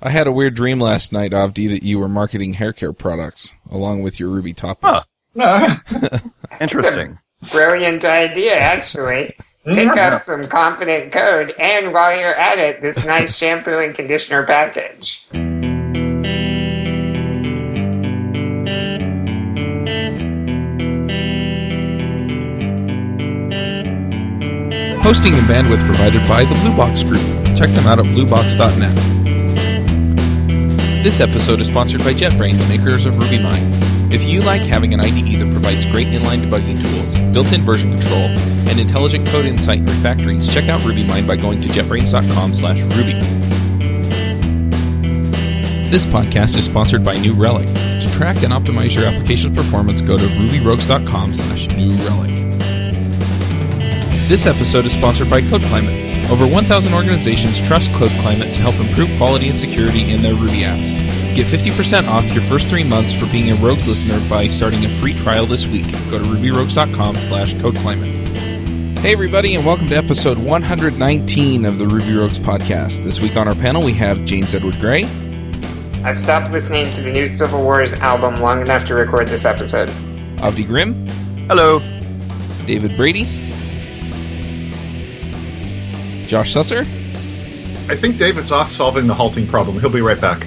I had a weird dream last night, Avdi, that you were marketing hair care products along with your Ruby Tapas. Interesting. Brilliant idea, actually. Pick up some confident code, and while you're at it, this nice shampoo and conditioner package. Hosting and bandwidth provided by the Blue Box Group. Check them out at bluebox.net. This episode is sponsored by JetBrains, makers of RubyMine. If you like having an IDE that provides great inline debugging tools, built-in version control, and intelligent code insight and refactorings, check out RubyMine by going to jetbrains.com/ruby. This podcast is sponsored by New Relic. To track and optimize your application's performance, go to rubyrogues.com/new relic. This episode is sponsored by CodeClimate. Over 1,000 organizations trust CodeClimate to help improve quality and security in their Ruby apps. Get 50% off your first three months for being a Rogues listener by starting a free trial this week. Go to rubyrogues.com slash codeclimate. Hey everybody and welcome to episode 119 of the Ruby Rogues podcast. This week on our panel we have James Edward Gray, I've stopped listening to the new Civil Wars album long enough to record this episode. Avdi Grimm, Hello. David Brady, Josh Susser, I think David's off solving the halting problem. He'll be right back.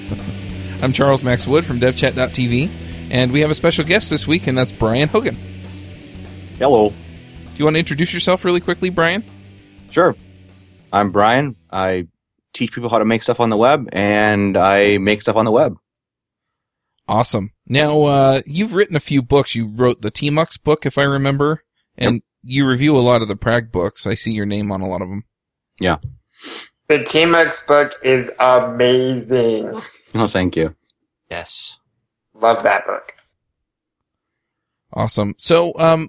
I'm Charles Max Wood from devchat.tv, and we have a special guest this week, and that's Brian Hogan. Hello. Do you want to introduce yourself really quickly, Brian? Sure. I'm Brian. I teach people how to make stuff on the web, and I make stuff on the web. Awesome. Now, uh, you've written a few books. You wrote the Tmux book, if I remember, and you review a lot of the Prag books. I see your name on a lot of them. Yeah. The Tmux book is amazing. Oh, thank you. Yes. Love that book. Awesome. So, um,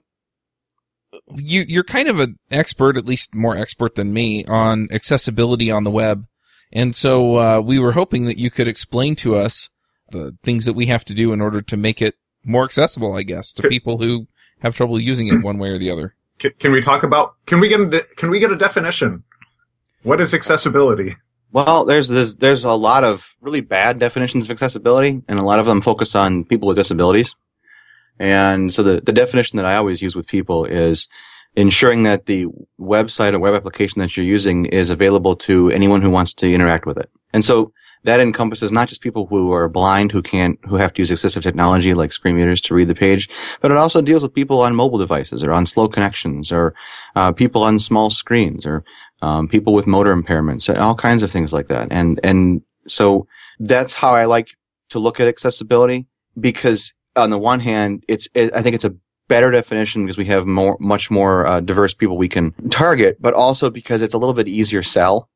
you, you're kind of an expert, at least more expert than me, on accessibility on the web. And so, uh, we were hoping that you could explain to us the things that we have to do in order to make it more accessible, I guess, to people who have trouble using it one way or the other. Can, we talk about? Can we get a Can we get a definition? What is accessibility? Well, there's there's there's a lot of really bad definitions of accessibility, and a lot of them focus on people with disabilities. And so the the definition that I always use with people is ensuring that the website or web application that you're using is available to anyone who wants to interact with it. And so that encompasses not just people who are blind who can't who have to use assistive technology like screen readers to read the page, but it also deals with people on mobile devices or on slow connections or uh, people on small screens or um, people with motor impairments, all kinds of things like that. And and so that's how I like to look at accessibility because on the one hand, it's it, I think it's a better definition because we have more much more uh, diverse people we can target, but also because it's a little bit easier sell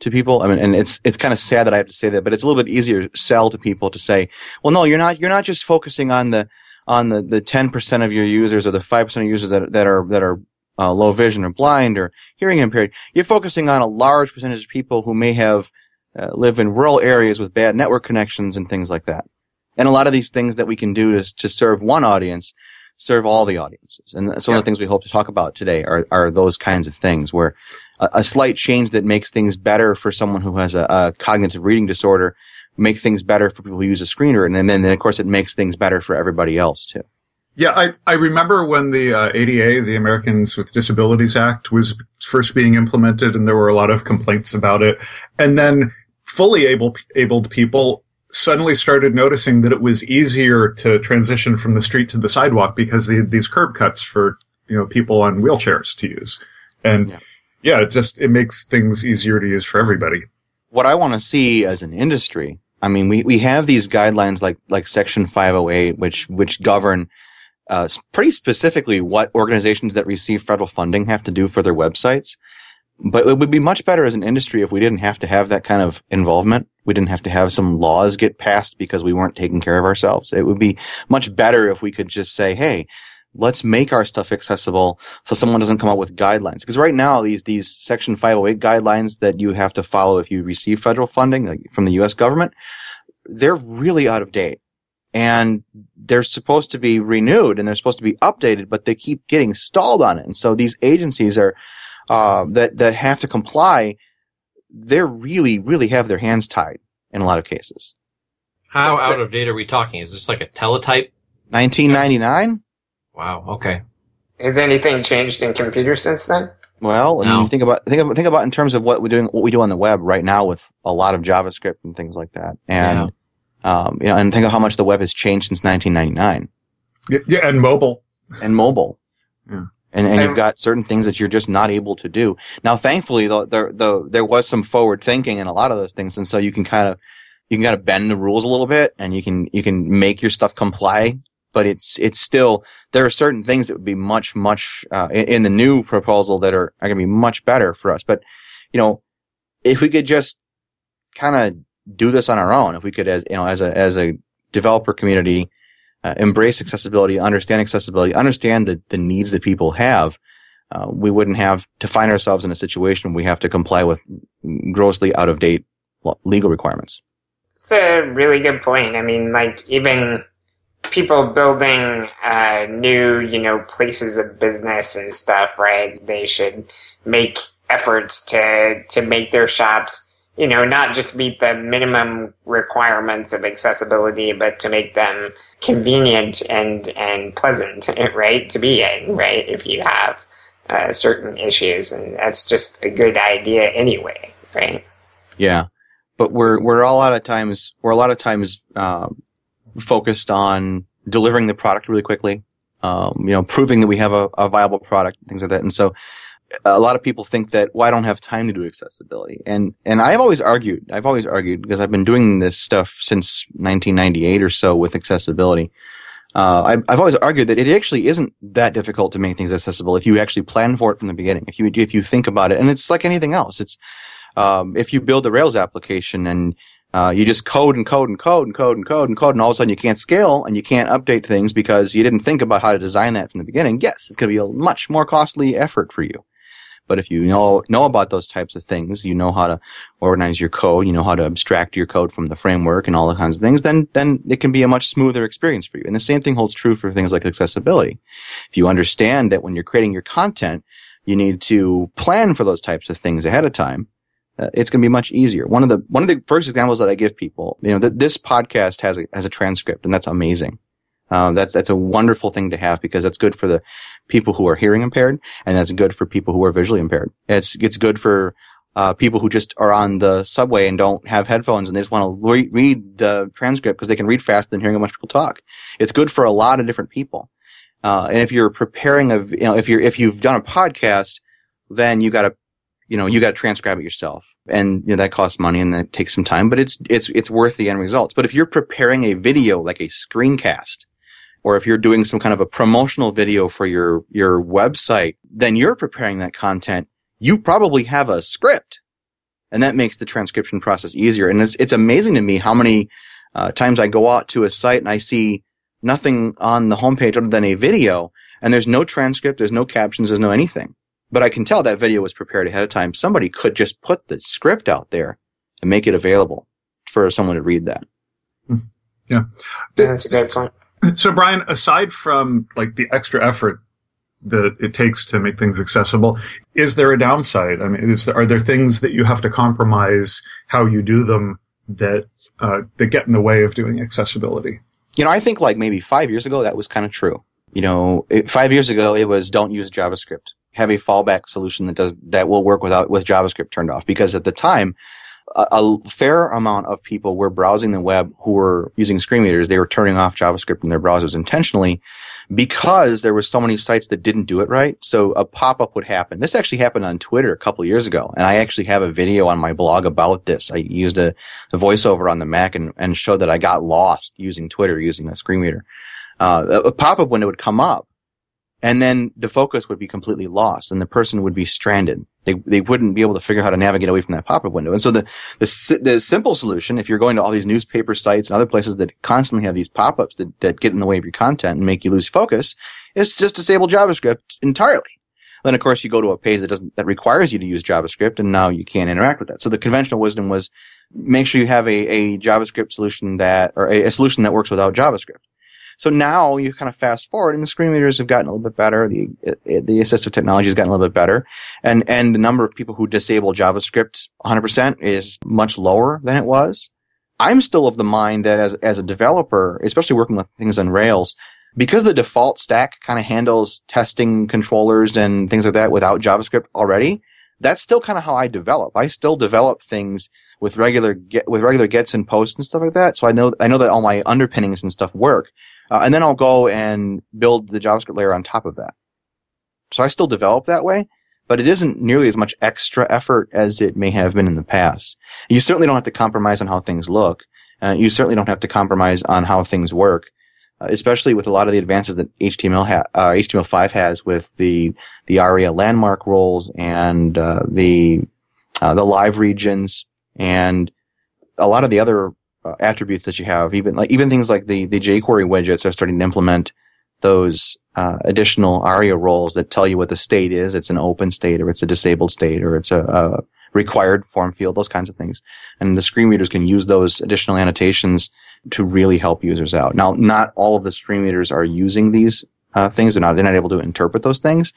to people. I mean, and it's it's kind of sad that I have to say that, but it's a little bit easier to sell to people to say, well, no, you're not you're not just focusing on the on the the ten percent of your users or the five percent of users that that are that are uh, low vision or blind or hearing impaired. You're focusing on a large percentage of people who may have uh, live in rural areas with bad network connections and things like that. And a lot of these things that we can do to to serve one audience serve all the audiences. And some of the things we hope to talk about today are are those kinds of things where a, a slight change that makes things better for someone who has a, a cognitive reading disorder make things better for people who use a screener and then, then of course it makes things better for everybody else too. Yeah, I I remember when the uh, ADA, the Americans with Disabilities Act, was first being implemented, and there were a lot of complaints about it. And then fully able abled people suddenly started noticing that it was easier to transition from the street to the sidewalk because they had these curb cuts for you know people on wheelchairs to use. And Yeah. Yeah, it just it makes things easier to use for everybody. what I want to see as an industry, I mean, we, we have these guidelines like, like section 508, which, which govern, uh, pretty specifically what organizations that receive federal funding have to do for their websites. But it would be much better as an industry if we didn't have to have that kind of involvement. We didn't have to have some laws get passed because we weren't taking care of ourselves. It would be much better if we could just say, Hey, let's make our stuff accessible so someone doesn't come up with guidelines. Because right now, these, these section 508 guidelines that you have to follow if you receive federal funding like from the U.S. government, they're really out of date. And they're supposed to be renewed and they're supposed to be updated, but they keep getting stalled on it. And so these agencies are, uh, that, that have to comply, they're really, really have their hands tied in a lot of cases. How What's out of date are we talking? Is this like a teletype? 1999? Wow. Okay. Has anything changed in computers since then? Well, I No. mean, think about think about think about in terms of what we're doing, what we do on the web right now with a lot of JavaScript and things like that, and um, you know, and think of how much the web has changed since 1999 Yeah, yeah, and mobile. and mobile. Yeah. And, and And- you've got certain things that you're just not able to do. Now, thankfully, though, there, though, there was some forward thinking in a lot of those things. And so you can kind of, you can kind of bend the rules a little bit and you can, you can make your stuff comply. But it's, it's still, there are certain things that would be much, much, uh, in, in the new proposal that are, are going to be much better for us. But, you know, if we could just kind of do this on our own, if we could, as, you know, as a, as a developer community, uh, embrace accessibility, understand accessibility, understand the, the needs that people have, uh, we wouldn't have to find ourselves in a situation where we have to comply with grossly out of date legal requirements. It's a really good point. I mean, like even people building uh, new, you know, places of business and stuff, right? They should make efforts to to make their shops, you know, not just meet the minimum requirements of accessibility, but to make them convenient and and pleasant, right, to be in, right? If you have uh, certain issues, and that's just a good idea anyway, right? Yeah, but we're we're a lot of times we're a lot of times um, focused on delivering the product really quickly. Um, you know, proving that we have a, a viable product, things like that. And so, a lot of people think that well, I don't have time to do accessibility, and and I've always argued, I've always argued because I've been doing this stuff since 1998 or so with accessibility. Uh, I've, I've always argued that it actually isn't that difficult to make things accessible if you actually plan for it from the beginning. If you if you think about it, and it's like anything else. It's um, if you build a Rails application and uh, you just code and code and code and code and code and code, and all of a sudden you can't scale and you can't update things because you didn't think about how to design that from the beginning. Yes, it's going to be a much more costly effort for you. But if you know know about those types of things, you know how to organize your code, you know how to abstract your code from the framework and all the kinds of things, then then it can be a much smoother experience for you. And the same thing holds true for things like accessibility. If you understand that when you're creating your content, you need to plan for those types of things ahead of time. Uh, it's going to be much easier. One of the one of the first examples that I give people, you know, th- this podcast has a has a transcript, and that's amazing. Uh, that's that's a wonderful thing to have because that's good for the people who are hearing impaired, and that's good for people who are visually impaired. It's it's good for uh, people who just are on the subway and don't have headphones and they just want to re- read the transcript because they can read faster than hearing a bunch of people talk. It's good for a lot of different people. Uh, and if you're preparing a, you know, if you're if you've done a podcast, then you got to you know, you got to transcribe it yourself, and you know that costs money and that takes some time, but it's it's it's worth the end results. But if you're preparing a video like a screencast, or if you're doing some kind of a promotional video for your your website, then you're preparing that content. You probably have a script, and that makes the transcription process easier. And it's it's amazing to me how many uh, times I go out to a site and I see nothing on the homepage other than a video, and there's no transcript, there's no captions, there's no anything but I can tell that video was prepared ahead of time. Somebody could just put the script out there and make it available for someone to read that. Yeah. That's a good point. So, Brian, aside from like the extra effort that it takes to make things accessible, is there a downside? I mean, is there, are there things that you have to compromise how you do them that uh, that get in the way of doing accessibility? You know, I think like maybe five years ago that was kind of true. You know, it, five years ago it was don't use JavaScript. Have a fallback solution that does that will work without with JavaScript turned off because at the time a, a fair amount of people were browsing the web who were using screen readers. They were turning off JavaScript in their browsers intentionally because there were so many sites that didn't do it right. So a pop-up would happen. This actually happened on Twitter a couple years ago, and I actually have a video on my blog about this. I used a, a voiceover on the Mac and, and showed that I got lost using Twitter using a screen reader. Uh, a, a pop-up window would come up, and then the focus would be completely lost, and the person would be stranded. They they wouldn't be able to figure out how to navigate away from that pop-up window. And so the the the simple solution, if you're going to all these newspaper sites and other places that constantly have these pop-ups that, that get in the way of your content and make you lose focus, is just disable JavaScript entirely. Then of course you go to a page that doesn't that requires you to use JavaScript, and now you can't interact with that. So the conventional wisdom was make sure you have a, a JavaScript solution that or a, a solution that works without JavaScript. So now you kind of fast forward, and the screen readers have gotten a little bit better. The eh, the assistive technology has gotten a little bit better, and and the number of people who disable JavaScript 100% is much lower than it was. I'm still of the mind that as as a developer, especially working with things on Rails, because the default stack kind of handles testing controllers and things like that without JavaScript already. That's still kind of how I develop. I still develop things with regular get, with regular gets and posts and stuff like that. So I know I know that all my underpinnings and stuff work, uh, and then I'll go and build the JavaScript layer on top of that. So I still develop that way, but it isn't nearly as much extra effort as it may have been in the past. You certainly don't have to compromise on how things look. Uh, you certainly don't have to compromise on how things work, uh, especially with a lot of the advances that HTML ha- uh, HTML5 has with the the ARIA landmark roles and uh, the uh, the live regions and a lot of the other uh, attributes that you have, even like even things like the the jQuery widgets are starting to implement those uh, additional ARIA roles that tell you what the state is. It's an open state, or it's a disabled state, or it's a, a required form field. Those kinds of things, and the screen readers can use those additional annotations to really help users out. Now, not all of the screen readers are using these uh, things; they're not they're not able to interpret those things.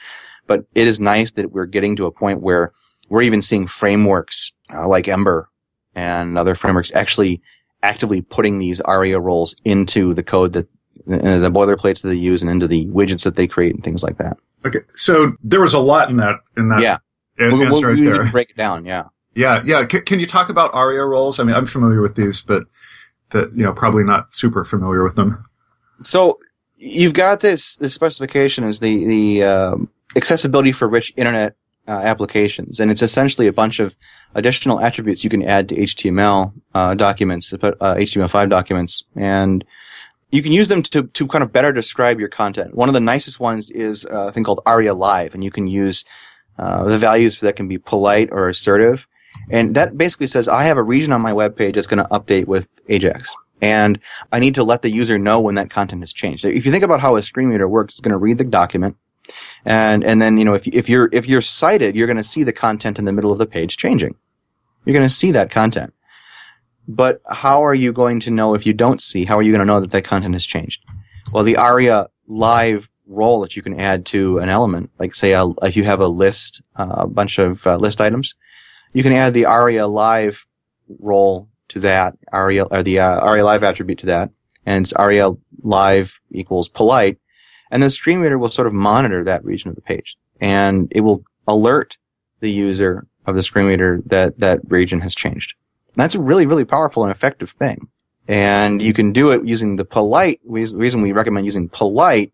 But it is nice that we're getting to a point where we're even seeing frameworks uh, like Ember and other frameworks actually actively putting these ARIA roles into the code that uh, the boilerplates that they use and into the widgets that they create and things like that. Okay, so there was a lot in that in that Yeah. We'll, we'll, right we break it down. Yeah. Yeah, yeah. C- can you talk about ARIA roles? I mean, I'm familiar with these, but that you know probably not super familiar with them. So you've got this this specification is the the um, accessibility for rich internet uh, applications, and it's essentially a bunch of additional attributes you can add to HTML uh, documents, uh, HTML5 documents, and you can use them to to kind of better describe your content. One of the nicest ones is a thing called ARIA Live, and you can use uh, the values for that can be polite or assertive. And that basically says I have a region on my web page that's going to update with Ajax. And I need to let the user know when that content has changed. If you think about how a screen reader works, it's going to read the document. And, and then, you know, if, if you're, if you're sighted, you're going to see the content in the middle of the page changing. You're going to see that content. But how are you going to know if you don't see? How are you going to know that that content has changed? Well, the ARIA live role that you can add to an element, like say, a, if you have a list, uh, a bunch of uh, list items, you can add the ARIA live role to that ARIA or the uh, ARIA live attribute to that, and it's ARIA live equals polite, and the screen reader will sort of monitor that region of the page, and it will alert the user of the screen reader that that region has changed. And that's a really really powerful and effective thing, and you can do it using the polite. The reason we recommend using polite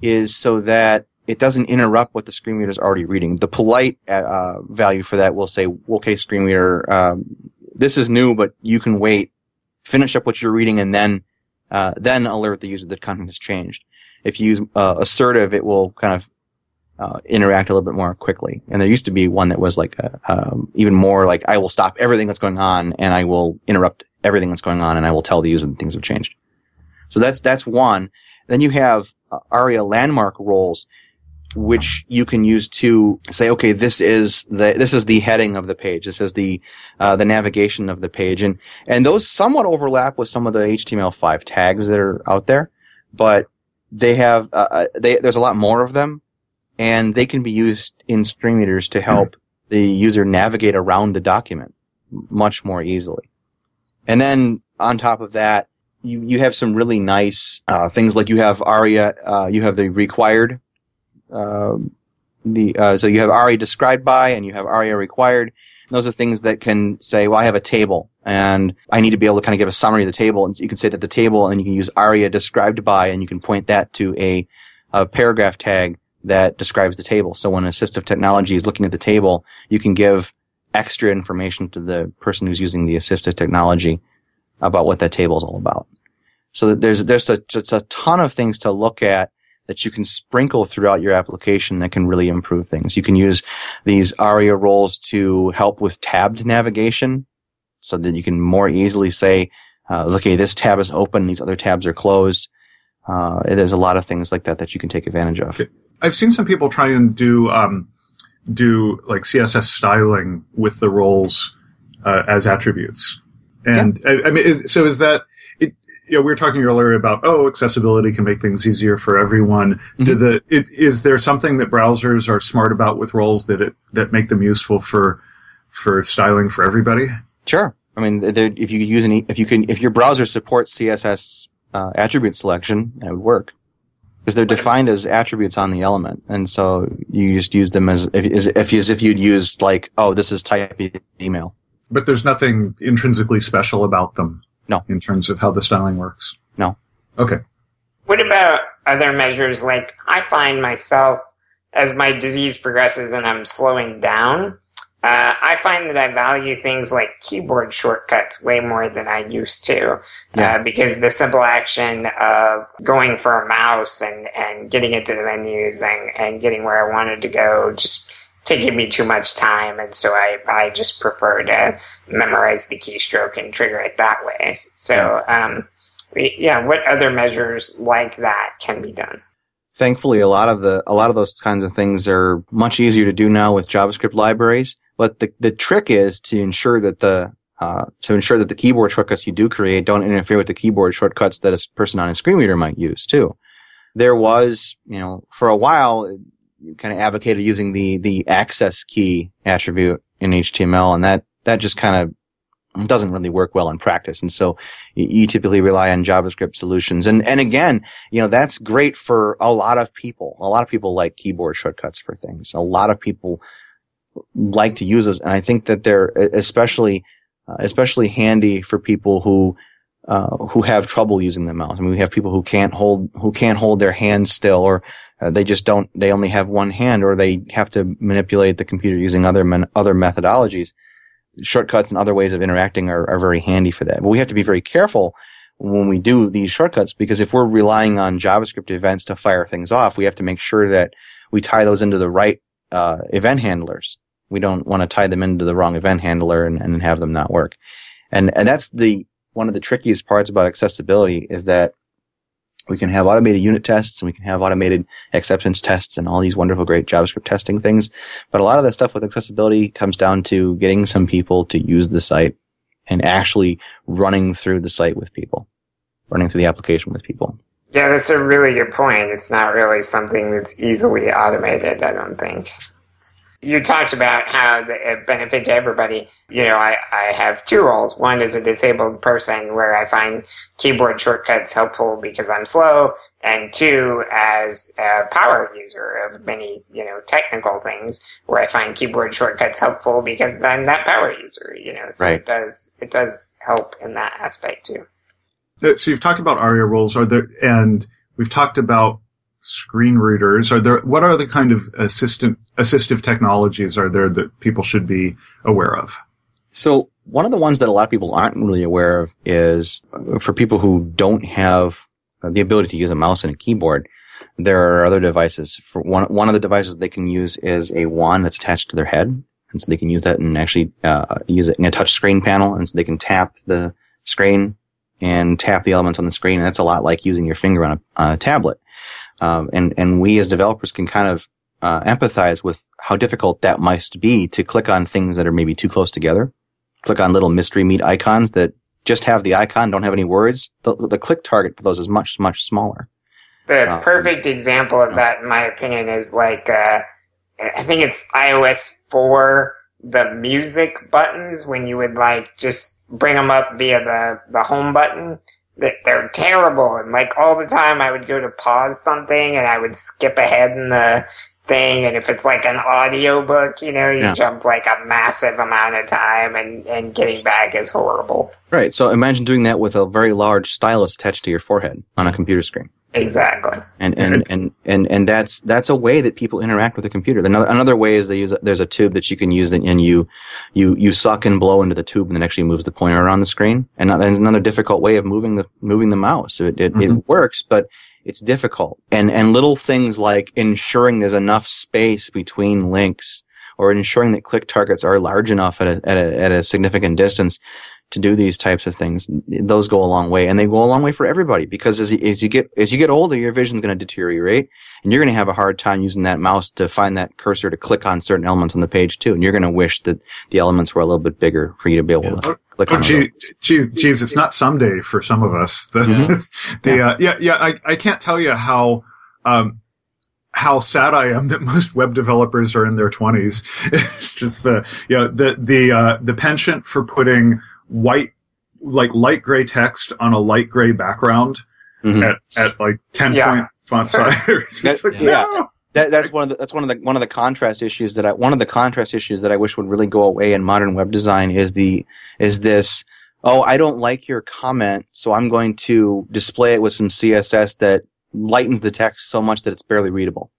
is so that it doesn't interrupt what the screen reader is already reading. The polite uh, value for that will say, "Okay, screen reader, um, this is new, but you can wait, finish up what you're reading, and then uh, then alert the user that content has changed." If you use uh, assertive, it will kind of uh, interact a little bit more quickly. And there used to be one that was like a, um, even more like, "I will stop everything that's going on, and I will interrupt everything that's going on, and I will tell the user that things have changed." So that's that's one. Then you have uh, ARIA landmark roles which you can use to say, okay, this is the this is the heading of the page. This is the uh, the navigation of the page, and and those somewhat overlap with some of the HTML5 tags that are out there, but they have uh, they there's a lot more of them, and they can be used in screen readers to help the user navigate around the document much more easily. And then on top of that, you you have some really nice uh, things like you have ARIA, uh, you have the required um, the uh, so you have ARIA described by and you have ARIA required. Those are things that can say, well, I have a table and I need to be able to kind of give a summary of the table, and you can sit at the table and you can use ARIA described by, and you can point that to a, a paragraph tag that describes the table. So when assistive technology is looking at the table, you can give extra information to the person who's using the assistive technology about what that table is all about. So there's there's a, a ton of things to look at that you can sprinkle throughout your application that can really improve things. You can use these ARIA roles to help with tabbed navigation so that you can more easily say, uh, okay, this tab is open, these other tabs are closed. Uh, there's a lot of things like that that you can take advantage of. I've seen some people try and do um, do like CSS styling with the roles uh, as attributes, and I, I mean, is, so is that? You know, we were talking earlier about oh, accessibility can make things easier for everyone. Do the it, is there something that browsers are smart about with roles that it that make them useful for for styling for everybody? Sure. I mean, if you use any, if you can, if your browser supports CSS uh, attribute selection, that would work because they're defined as attributes on the element, and so you just use them as if as if, as if you'd use like, oh, this is type email. But there's nothing intrinsically special about them. No. In terms of how the styling works. No. Okay. What about other measures? Like, I find myself, as my disease progresses and I'm slowing down, uh, I find that I value things like keyboard shortcuts way more than I used to. Yeah. Uh, because the simple action of going for a mouse and, and getting into the menus and, and getting where I wanted to go just taking me too much time. And so I, I just prefer to memorize the keystroke and trigger it that way. So, um, yeah, what other measures like that can be done? Thankfully, a lot of the a lot of those kinds of things are much easier to do now with JavaScript libraries. But the the trick is to ensure that the uh, to ensure that the keyboard shortcuts you do create don't interfere with the keyboard shortcuts that a person on a screen reader might use too. There was, you know, for a while, kind of advocated using the the access key attribute in HTML, and that that just kind of doesn't really work well in practice. And so you, typically rely on JavaScript solutions. And and again, you know, that's great for a lot of people. A lot of people like keyboard shortcuts for things. A lot of people like to use those, and I think that they're especially uh, especially handy for people who uh, who have trouble using the mouse. I mean, we have people who can't hold who can't hold their hands still, or uh, they just don't. They only have one hand, or they have to manipulate the computer using other men, other methodologies. Shortcuts and other ways of interacting are, are very handy for that. But we have to be very careful when we do these shortcuts because if we're relying on JavaScript events to fire things off, we have to make sure that we tie those into the right uh, event handlers. We don't want to tie them into the wrong event handler and, and have them not work. And and that's the one of the trickiest parts about accessibility is that we can have automated unit tests and we can have automated acceptance tests and all these wonderful great JavaScript testing things. But a lot of that stuff with accessibility comes down to getting some people to use the site and actually running through the site with people, running through the application with people. Yeah, that's a really good point. It's not really something that's easily automated, I don't think. You talked about how it benefits everybody. You know, I, I have two roles. One is a disabled person where I find keyboard shortcuts helpful because I'm slow. And two, as a power user of many, you know, technical things where I find keyboard shortcuts helpful because I'm that power user, you know, so Right. it does, it does help in that aspect too. So you've talked about ARIA roles, are there, and we've talked about screen readers. Are there, what are the kind of assistant, assistive technologies are there that people should be aware of? So one of the ones that a lot of people aren't really aware of is uh, for people who don't have the ability to use a mouse and a keyboard. There are other devices. For one, one of the devices they can use is a wand that's attached to their head, and so they can use that and actually uh, use it in a touch screen panel, and so they can tap the screen and tap the elements on the screen. And that's a lot like using your finger on a, on a tablet. Um, and and we as developers can kind of uh, empathize with how difficult that must be to click on things that are maybe too close together. Click on little mystery meat icons that just have the icon, don't have any words. The, the click target for those is much much smaller. The Um, perfect example of that, in my opinion, is like uh, I think it's iOS four. The music buttons when you would like just bring them up via the the home button. They're terrible, and like all the time, I would go to pause something and I would skip ahead in the thing. And if it's like an audio book, you know, you Yeah. jump like a massive amount of time, and and getting back is horrible. Right. So imagine doing that with a very large stylus attached to your forehead on a computer screen. Exactly. and and, and and and that's that's a way that people interact with the computer. Another another way is they use a, there's a tube that you can use and, and you you you suck and blow into the tube and it actually moves the pointer around the screen. And that's another difficult way of moving the moving the mouse. It it, it mm-hmm. works, but it's difficult. And and little things like ensuring there's enough space between links or ensuring that click targets are large enough at a, at a, at a significant distance to do these types of things, those go a long way, and they go a long way for everybody because as you, as you get as you get older, your vision's going to deteriorate, and you're going to have a hard time using that mouse to find that cursor to click on certain elements on the page too, and you're going to wish that the elements were a little bit bigger for you to be able to click Oh, on. gee, those. geez, geez, it's not someday for some of us. The, Mhm. it's- the, uh, yeah, yeah, I, I can't tell you how, um, how sad I am that most web developers are in their twenties. It's just the, you know, the, the, uh, the penchant for putting white, like light gray text on a light gray background Mhm. at, at like 10 Yeah. point font size. That- like, yeah. no! That, that's one of the that's one of the one of the contrast issues that I one of the contrast issues that I wish would really go away in modern web design is the is this oh I don't like your comment so I'm going to display it with some CSS that lightens the text so much that it's barely readable.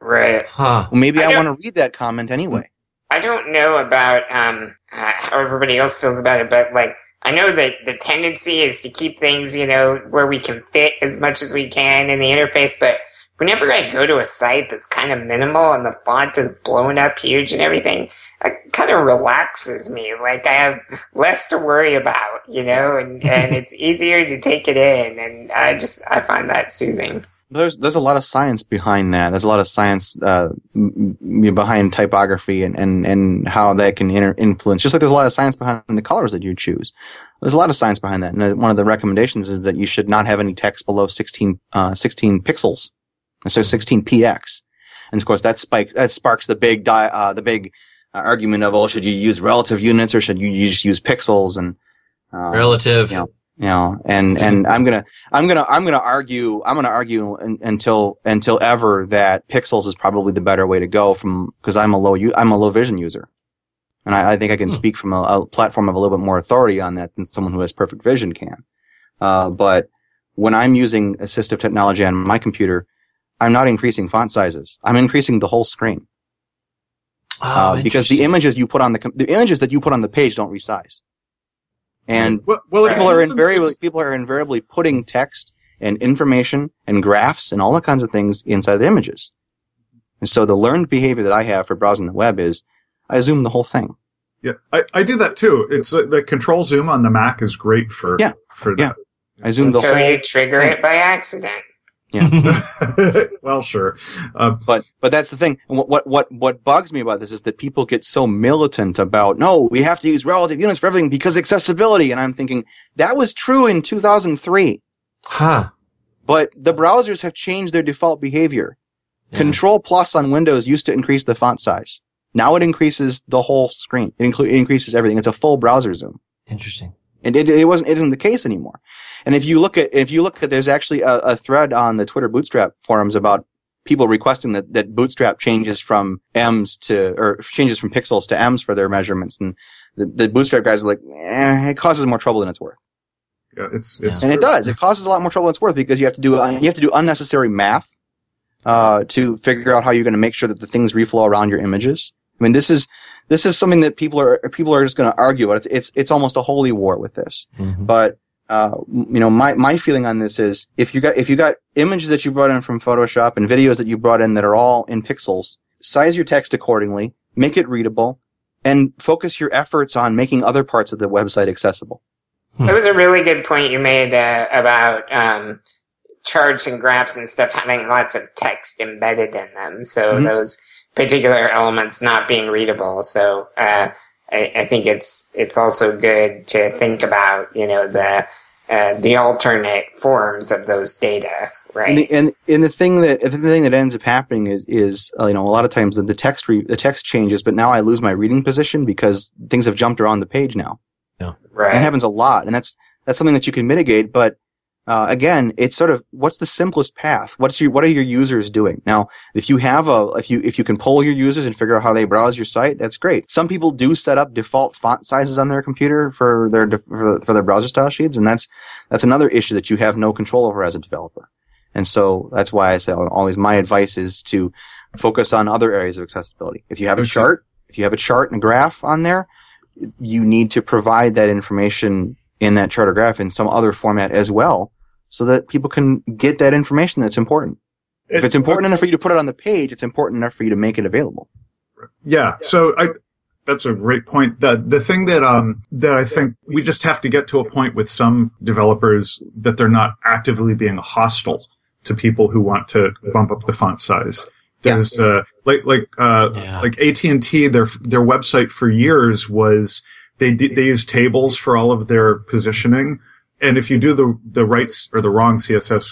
Right. Huh. Well, maybe I I, want to read that comment anyway. I don't know about um uh, how everybody else feels about it, but like I know that the tendency is to keep things, you know, where we can fit as much as we can in the interface, but whenever I go to a site that's kind of minimal and the font is blown up huge and everything, it kind of relaxes me. Like I have less to worry about, you know, and, and it's easier to take it in and I just I find that soothing. There's there's a lot of science behind that. There's a lot of science uh, behind typography and, and, and how that can inter- influence. Just like there's a lot of science behind the colors that you choose. There's a lot of science behind that. And uh, one of the recommendations is that you should not have any text below 16, uh, 16 pixels. So 16 px. And of course that spike that sparks the big di- uh, the big uh, argument of oh should you use relative units or should you, you just use pixels and uh, Relative. yeah. You know and and i'm gonna i'm gonna i'm gonna argue i'm gonna argue un, until until ever that pixels is probably the better way to go from because i'm a low i'm a low vision user. And i, I think i can Hmm. speak from a, a platform of a little bit more authority on that than someone who has perfect vision can. Uh, but when i'm using assistive technology on my computer i'm not increasing font sizes. I'm increasing the whole screen. Oh, uh, because the images you put on the com- the images that you put on the page don't resize and Well, well, people are invariably people are invariably putting text and information and graphs and all the kinds of things inside the images. And so the learned behavior that I have for browsing the web is I zoom the whole thing. Yeah, I, I do that too. It's uh, the control zoom on the Mac is great for Yeah. for Yeah. that. I zoom the Until whole you trigger thing. it by accident. well, sure. Uh, but but that's the thing. What what what what bugs me about this is that people get so militant about no, we have to use relative units for everything because accessibility. And I'm thinking that was true in 2003, huh. but the browsers have changed their default behavior. Yeah. Control plus on Windows used to increase the font size. Now it increases the whole screen. It, inclu- it increases everything. It's a full browser zoom. Interesting. And it, it wasn't, it isn't the case anymore. And if you look at, if you look at, there's actually a, a thread on the Twitter Bootstrap forums about people requesting that, that Bootstrap changes from ems to, or changes from pixels to ems for their measurements. And the, the Bootstrap guys are like, eh, it causes more trouble than it's worth. yeah, it's it's And it does. It causes a lot more trouble than it's worth because you have to do, you have to do unnecessary math, uh, to figure out how you're going to make sure that the things reflow around your images. I mean, this is, this is something that people are, people are just going to argue about. It's, it's, it's almost a holy war with this. Mhm. But, uh, you know, my, my feeling on this is if you got, if you got images that you brought in from Photoshop and videos that you brought in that are all in pixels, size your text accordingly, make it readable, and focus your efforts on making other parts of the website accessible. That was a really good point you made uh, about um, charts and graphs and stuff having lots of text embedded in them. So Mhm. those particular elements not being readable. So uh, I, I think it's it's also good to think about you know the uh, the alternate forms of those data, right? And the, and, and the thing that the thing that ends up happening is is uh, you know a lot of times the, the text re, the text changes, but now I lose my reading position because things have jumped around the page now. right. That happens a lot, and that's that's something that you can mitigate. But uh, again, it's sort of what's the simplest path? What's your what are your users doing now? If you have a if you if you can poll your users and figure out how they browse your site, that's great. Some people do set up default font sizes on their computer for their for, for their browser style sheets, and that's that's another issue that you have no control over as a developer. And so that's why I say always my advice is to focus on other areas of accessibility. If you have a Okay. chart, if you have a chart and a graph on there, you need to provide that information in that chart or graph in some other format as well so that people can get that information that's important. If it's important enough for you to put it on the page, it's important enough for you to make it available. Yeah. So I, that's a great point. The the thing that um that I think we just have to get to a point with some developers that they're not actively being hostile to people who want to bump up the font size. There's uh like like uh Yeah. like AT and T their their website for years was they did they use tables for all of their positioning, and if you do the the rights or the wrong CSS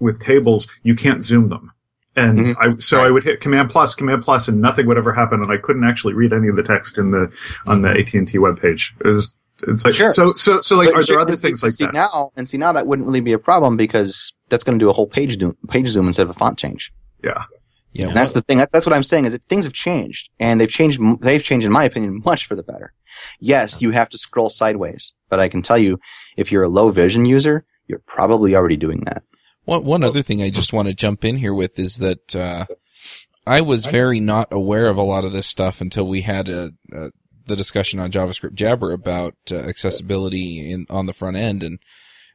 with tables, you can't zoom them. And Mhm. I, so I would hit Command plus, Command plus, and nothing would ever happen, and I couldn't actually read any of the text in the on the AT and T webpage. It was, it's like Sure. so so so like But are you there other see- things like see that? now and see now that wouldn't really be a problem because that's going to do a whole page zoom, page zoom instead of a font change. Yeah. Yeah. And that's the thing. That's, that's what I'm saying is that things have changed and they've changed. They've changed, in my opinion, much for the better. Yes, you have to scroll sideways, but I can tell you, if you're a low vision user, you're probably already doing that. One one other thing I just want to jump in here with is that uh, I was very not aware of a lot of this stuff until we had a, a the discussion on JavaScript Jabber about uh, accessibility in on the front end, and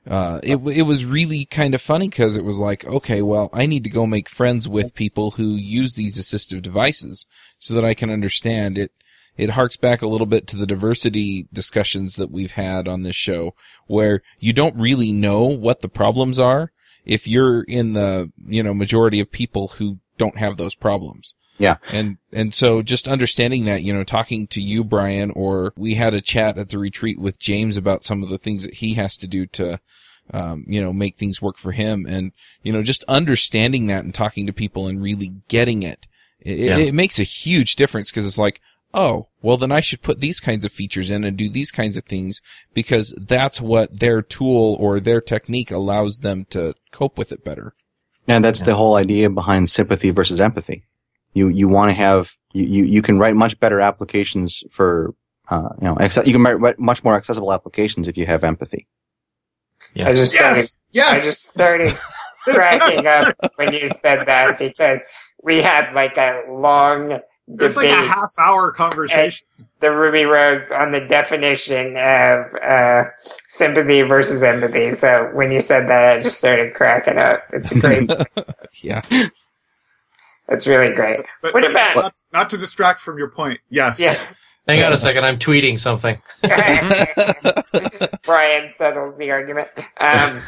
uh, it it was really kind of funny because it was like, okay, well, I need to go make friends with people who use these assistive devices so that I can understand it. It harks back a little bit to the diversity discussions that we've had on this show, where you don't really know what the problems are if you're in the you know majority of people who don't have those problems. Yeah. And and so just understanding that, you know, talking to you, Brian, or we had a chat at the retreat with James about some of the things that he has to do to um, you know, make things work for him and, you know, just understanding that and talking to people and really getting it. It, Yeah. it, makes a huge difference because it's like, oh, well then I should put these kinds of features in and do these kinds of things because that's what their tool or their technique allows them to cope with it better. And that's the whole idea behind sympathy versus empathy. You you want to have you, you you can write much better applications for uh, you know acce- you can write- write much more accessible applications if you have empathy. Yeah. I just started Yes, yes. I just started cracking up when you said that because we had like a long There's debate, like a half hour conversation. the Ruby Rogues, on the definition of uh, sympathy versus empathy. So when you said that, I just started cracking up. It's great. Yeah. It's really great. But What about- not, not to distract from your point? Yes. Yeah. Hang on a second. I'm tweeting something. Brian settles the argument. Um,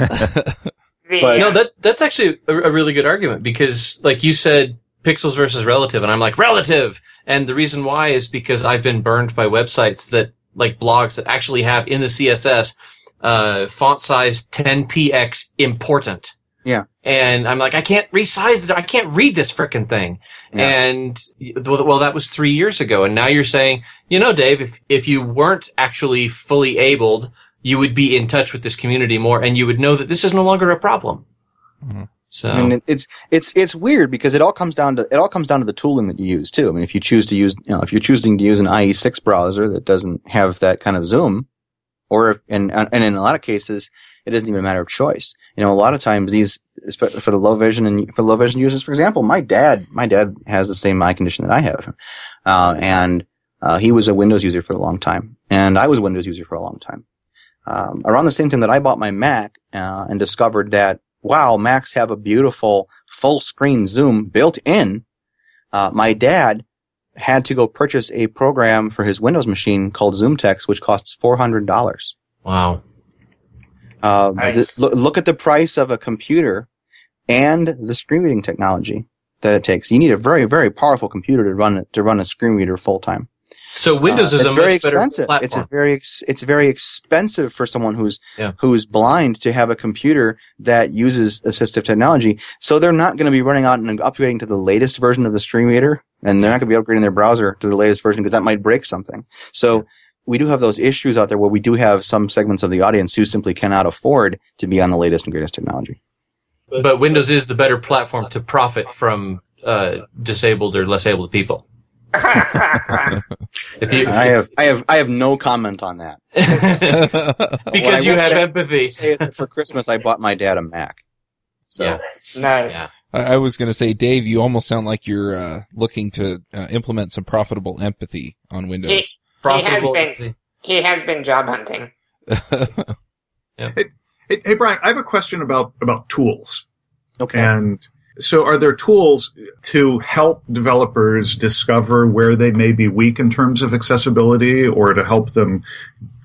the, But- No, that that's actually a, a really good argument because, like you said, pixels versus relative, and I'm like relative, and the reason why is because I've been burned by websites that like blogs that actually have in the CSS uh, font size 10px important. Yeah. And I'm like, I can't resize it. I can't read this frickin' thing. Yeah. And well, well, that was three years ago. And now you're saying, you know, Dave, if, if you weren't actually fully abled, you would be in touch with this community more and you would know that this is no longer a problem. Mhm. So, I mean, it's it's it's weird because it all comes down to it all comes down to the tooling that you use too. I mean, if you choose to use you know if you're choosing to use an IE6 browser that doesn't have that kind of zoom, or if and and in a lot of cases it isn't even a matter of choice. You know, a lot of times these for the low vision and for low vision users, for example, my dad my dad has the same eye condition that I have, uh, and uh, he was a Windows user for a long time, and I was a Windows user for a long time. Um, around the same time that I bought my Mac uh, and discovered that wow, Macs have a beautiful full screen zoom built in. Uh, my dad had to go purchase a program for his Windows machine called ZoomText, which costs four hundred dollars. wow. Uh, Nice. th- look, look at the price of a computer and the screen reading technology that it takes. You need a very, very powerful computer to run to run a screen reader full time. So Windows Uh, is very expensive. platform. It's a very ex- it's very expensive for someone who's Yeah. who's blind to have a computer that uses assistive technology. So they're not going to be running out and upgrading to the latest version of the screen reader, and they're not going to be upgrading their browser to the latest version because that might break something. So we do have those issues out there where we do have some segments of the audience who simply cannot afford to be on the latest and greatest technology. but Windows is the better platform to profit from uh, disabled or less able people. If you, I have I have I have no comment on that. Because you have say- empathy. Say is that for Christmas I bought my dad a Mac. So Yeah. nice. Yeah. I I was going to say, Dave, you almost sound like you're uh, looking to uh, implement some profitable empathy on Windows. he has Profitable. been he has been job hunting. Hey, hey, Brian, I have a question about about tools. okay. And So are there tools to help developers discover where they may be weak in terms of accessibility or to help them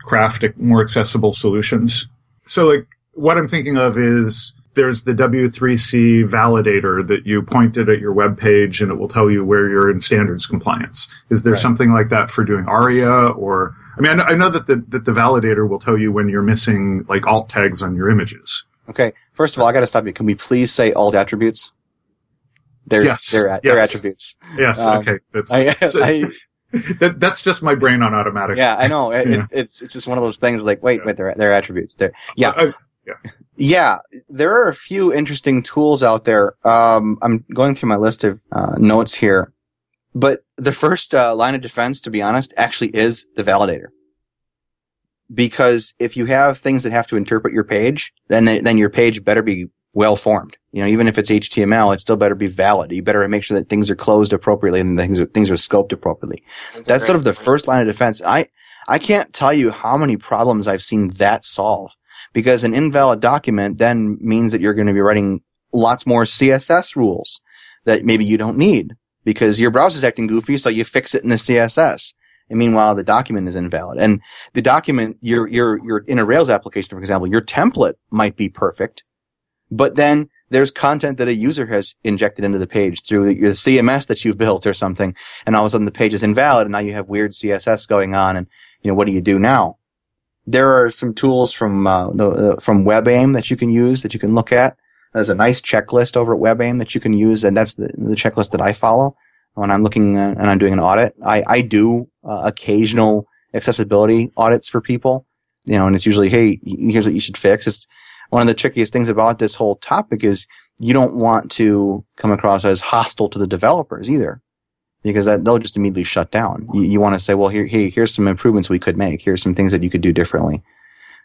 craft more accessible solutions? So like what I'm thinking of is there's the W3C validator that you pointed at your web page and it will tell you where you're in standards compliance. Is there Right. something like that for doing ARIA or, I mean, I know, I know that the, that the validator will tell you when you're missing like alt tags on your images. Okay. First of all, I got to stop you. Can we please say alt attributes? They're, Yes. they're, they're attributes. Yes. Um, okay. That's, I, so- I, that, that's just my brain on automatic. yeah, I know. It, Yeah. It's, it's, it's just one of those things like, wait, wait, they're, they're attributes. They're, yeah. I was- Yeah, there are a few interesting tools out there. Um, I'm going through my list of uh, notes here, but the first uh, line of defense, to be honest, actually is the validator. Because if you have things that have to interpret your page, then they, then your page better be well formed. You know, even if it's HTML, it still better be valid. You better make sure that things are closed appropriately and things are, things are scoped appropriately. That's sort of the first line of defense. I, I can't tell you how many problems I've seen that solve because an invalid document then means that you're going to be writing lots more CSS rules that maybe you don't need because your browser's acting goofy. So you fix it in the CSS. And meanwhile, the document is invalid. And the document, your, your, your, in a Rails application, for example, your template might be perfect, but then there's content that a user has injected into the page through your CMS that you've built or something. And all of a sudden the page is invalid and now you have weird CSS going on. And, you know, what do you do now? There are some tools from, uh, the, uh, from WebAIM that you can use that you can look at. There's a nice checklist over at WebAIM that you can use. And that's the, the checklist that I follow when I'm looking uh, and I'm doing an audit. I, I do uh, occasional accessibility audits for people, you know, and it's usually, hey, here's what you should fix. It's one of the trickiest things about this whole topic is you don't want to come across as hostile to the developers either, because that they'll just immediately shut down. You, you want to say, well, here, here's some improvements we could make. Here's some things that you could do differently.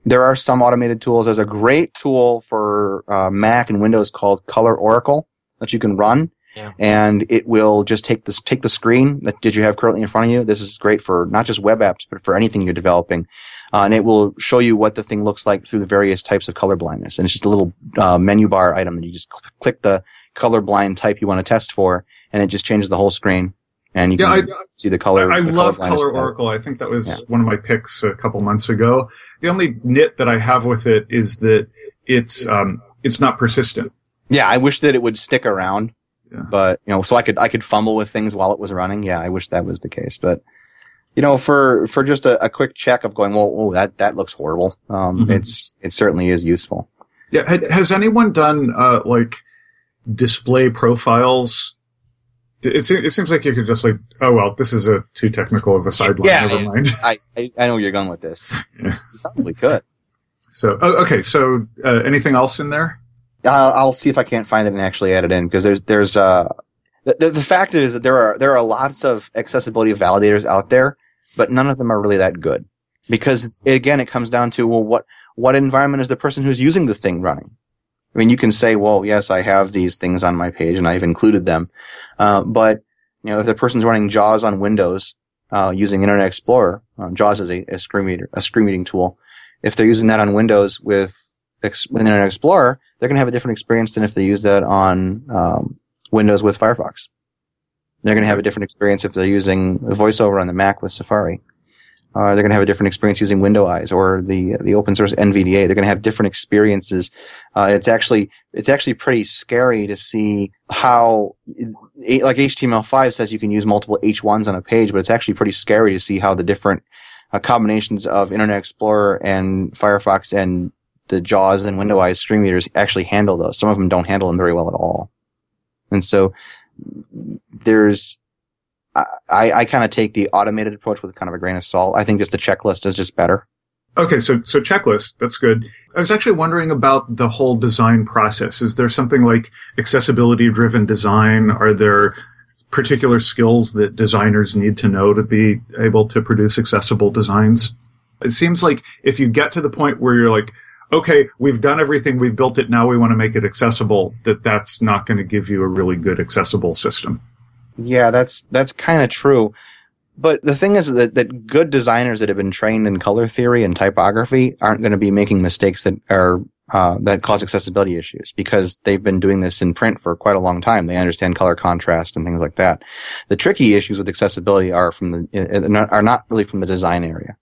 There are some automated tools. There's a great tool for uh, Mac and Windows called Color Oracle that you can run Yeah. and it will just take this take the screen that did you have currently in front of you. This is great for not just web apps, but for anything you're developing, uh, and it will show you what the thing looks like through the various types of color blindness. And it's just a little uh, menu bar item, and you just cl- click the colorblind type you want to test for, and it just changes the whole screen, and you Yeah, can see the color. I the love color Color. Oracle. I think that was Yeah. one of my picks a couple months ago. The only nit that I have with it is that it's um, it's not persistent. Yeah, I wish that it would stick around, Yeah. but you know, so I could I could fumble with things while it was running. Yeah, I wish that was the case, but you know, for for just a, a quick check of going, well, oh, that that looks horrible. Um, Mhm. it's it certainly is useful. Yeah, had, has anyone done uh, like display profiles? It, it seems like you could just like, oh well, this is a too technical of a sideline. Yeah. Never mind. I, I I know where you're going with this. Yeah. You probably could. So oh, okay, so uh, anything else in there? I'll, I'll see if I can't find it and actually add it in because there's there's uh the, the fact is that there are there are lots of accessibility validators out there, but none of them are really that good because it's again it comes down to well what what environment is the person who's using the thing running. I mean, you can say, well, yes, I have these things on my page and I've included them, uh, but you know if the person's running JAWS on Windows uh, using Internet Explorer, uh, JAWS is a, a screen reader a screen reading tool. If they're using that on Windows with, ex- with Internet Explorer, they're going to have a different experience than if they use that on um, Windows with Firefox. They're going to have a different experience if they're using VoiceOver on the Mac with Safari. Uh, they're going to have a different experience using Window Eyes or the the open source NVDA. They're going to have different experiences. Uh, it's actually it's actually pretty scary to see how like HTML5 says you can use multiple H1s on a page, but it's actually pretty scary to see how the different uh, combinations of Internet Explorer and Firefox and the JAWS and Window Eyes screen readers actually handle those. Some of them don't handle them very well at all. And so there's, I, I, I kind of take the automated approach with kind of a grain of salt. I think just the checklist is just better. Okay, so so checklist, that's good. I was actually wondering about the whole design process. Is there something like accessibility driven design? Are there particular skills that designers need to know to be able to produce accessible designs? It seems like if you get to the point where you're like, okay, we've done everything, we've built it, now we want to make it accessible, that that's not going to give you a really good accessible system. Yeah, that's that's kind of true. But the thing is that, that good designers that have been trained in color theory and typography aren't going to be making mistakes that are uh, that cause accessibility issues because they've been doing this in print for quite a long time. They understand color contrast and things like that. The tricky issues with accessibility are from the are not really from the design area.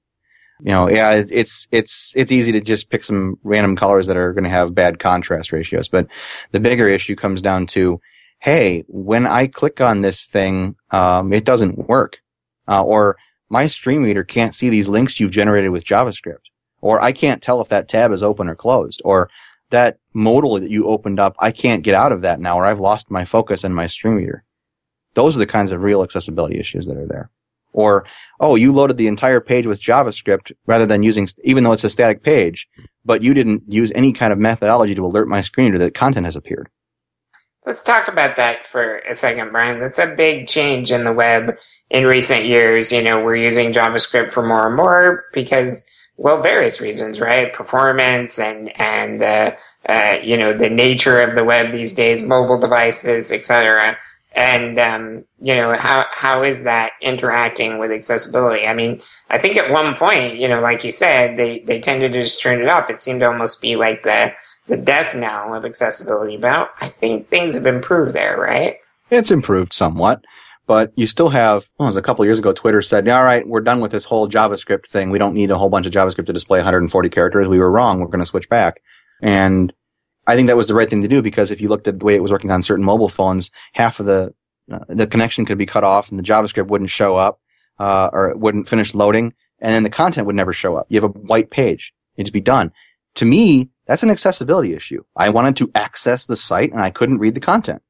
You know, yeah, it's it's it's easy to just pick some random colors that are going to have bad contrast ratios, but the bigger issue comes down to, hey, when I click on this thing, um, it doesn't work, uh, or my screen reader can't see these links you've generated with JavaScript or I can't tell if that tab is open or closed, or that modal that you opened up, I can't get out of that now, or I've lost my focus in my screen reader. Those are the kinds of real accessibility issues that are there. Or, oh, you loaded the entire page with JavaScript rather than using, even though it's a static page, but you didn't use any kind of methodology to alert my screen that content has appeared. Let's talk about that for a second, Brian. That's a big change in the web in recent years. You know, we're using JavaScript for more and more because well, various reasons, right? Performance and and uh, uh, you know the nature of the web these days, mobile devices, etc. And um, you know how how is that interacting with accessibility? I mean, I think at one point, you know, like you said, they they tended to just turn it off. It seemed to almost be like the the death knell of accessibility. But I think things have improved there, right? It's improved somewhat. But you still have, well, it was a couple years ago, Twitter said, all right, we're done with this whole JavaScript thing. We don't need a whole bunch of JavaScript to display 140 characters. We were wrong. We're going to switch back. And I think that was the right thing to do because if you looked at the way it was working on certain mobile phones, half of the, uh, the connection could be cut off and the JavaScript wouldn't show up, uh, or it wouldn't finish loading. And then the content would never show up. You have a white page. It'd be done. To me, that's an accessibility issue. I wanted to access the site and I couldn't read the content.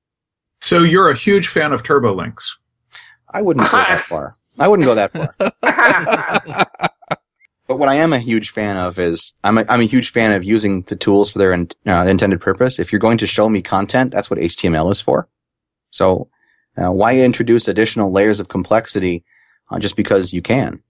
So you're a huge fan of TurboLinks. I wouldn't go that far. I wouldn't go that far. but what I am a huge fan of is I'm a, I'm a huge fan of using the tools for their in, uh, intended purpose. If you're going to show me content, that's what HTML is for. So uh, why introduce additional layers of complexity uh, just because you can?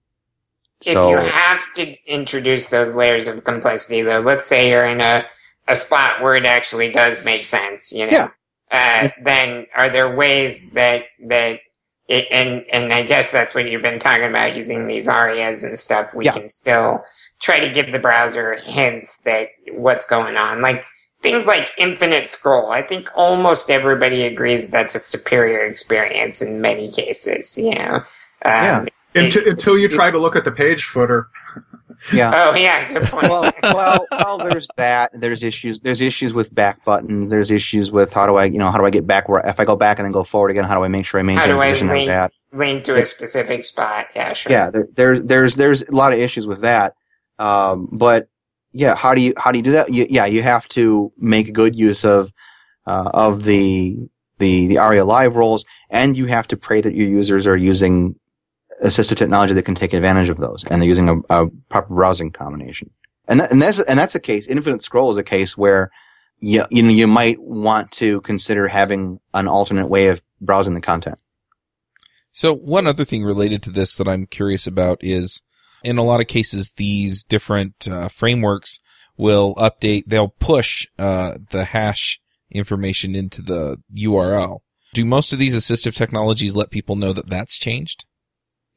So, if you have to introduce those layers of complexity, though, let's say you're in a, a spot where it actually does make sense, you know, yeah. Uh, then are there ways that that it, and and I guess that's what you've been talking about using these arias and stuff. We yeah. can still try to give the browser hints that what's going on, like things like infinite scroll. I think almost everybody agrees that's a superior experience in many cases. You know, um, yeah. Until, until you try to look at the page footer. Yeah. Oh yeah, good point. well, well, well, there's that. There's issues. There's issues with back buttons. There's issues with how do I, you know, how do I get back where if I go back and then go forward again, how do I make sure I maintain the position I was at? Link to a specific spot. Yeah, sure. Yeah, there, there, there's there's a lot of issues with that. Um, but yeah, how do you how do you do that? You, yeah, you have to make good use of uh, of the the the ARIA live roles, and you have to pray that your users are using assistive technology that can take advantage of those, and they're using a, a proper browsing combination. And and that's and that's a case. Infinite scroll is a case where you you know you might want to consider having an alternate way of browsing the content. So one other thing related to this that I'm curious about is, in a lot of cases, these different uh, frameworks will update. They'll push uh, the hash information into the URL. Do most of these assistive technologies let people know that that's changed?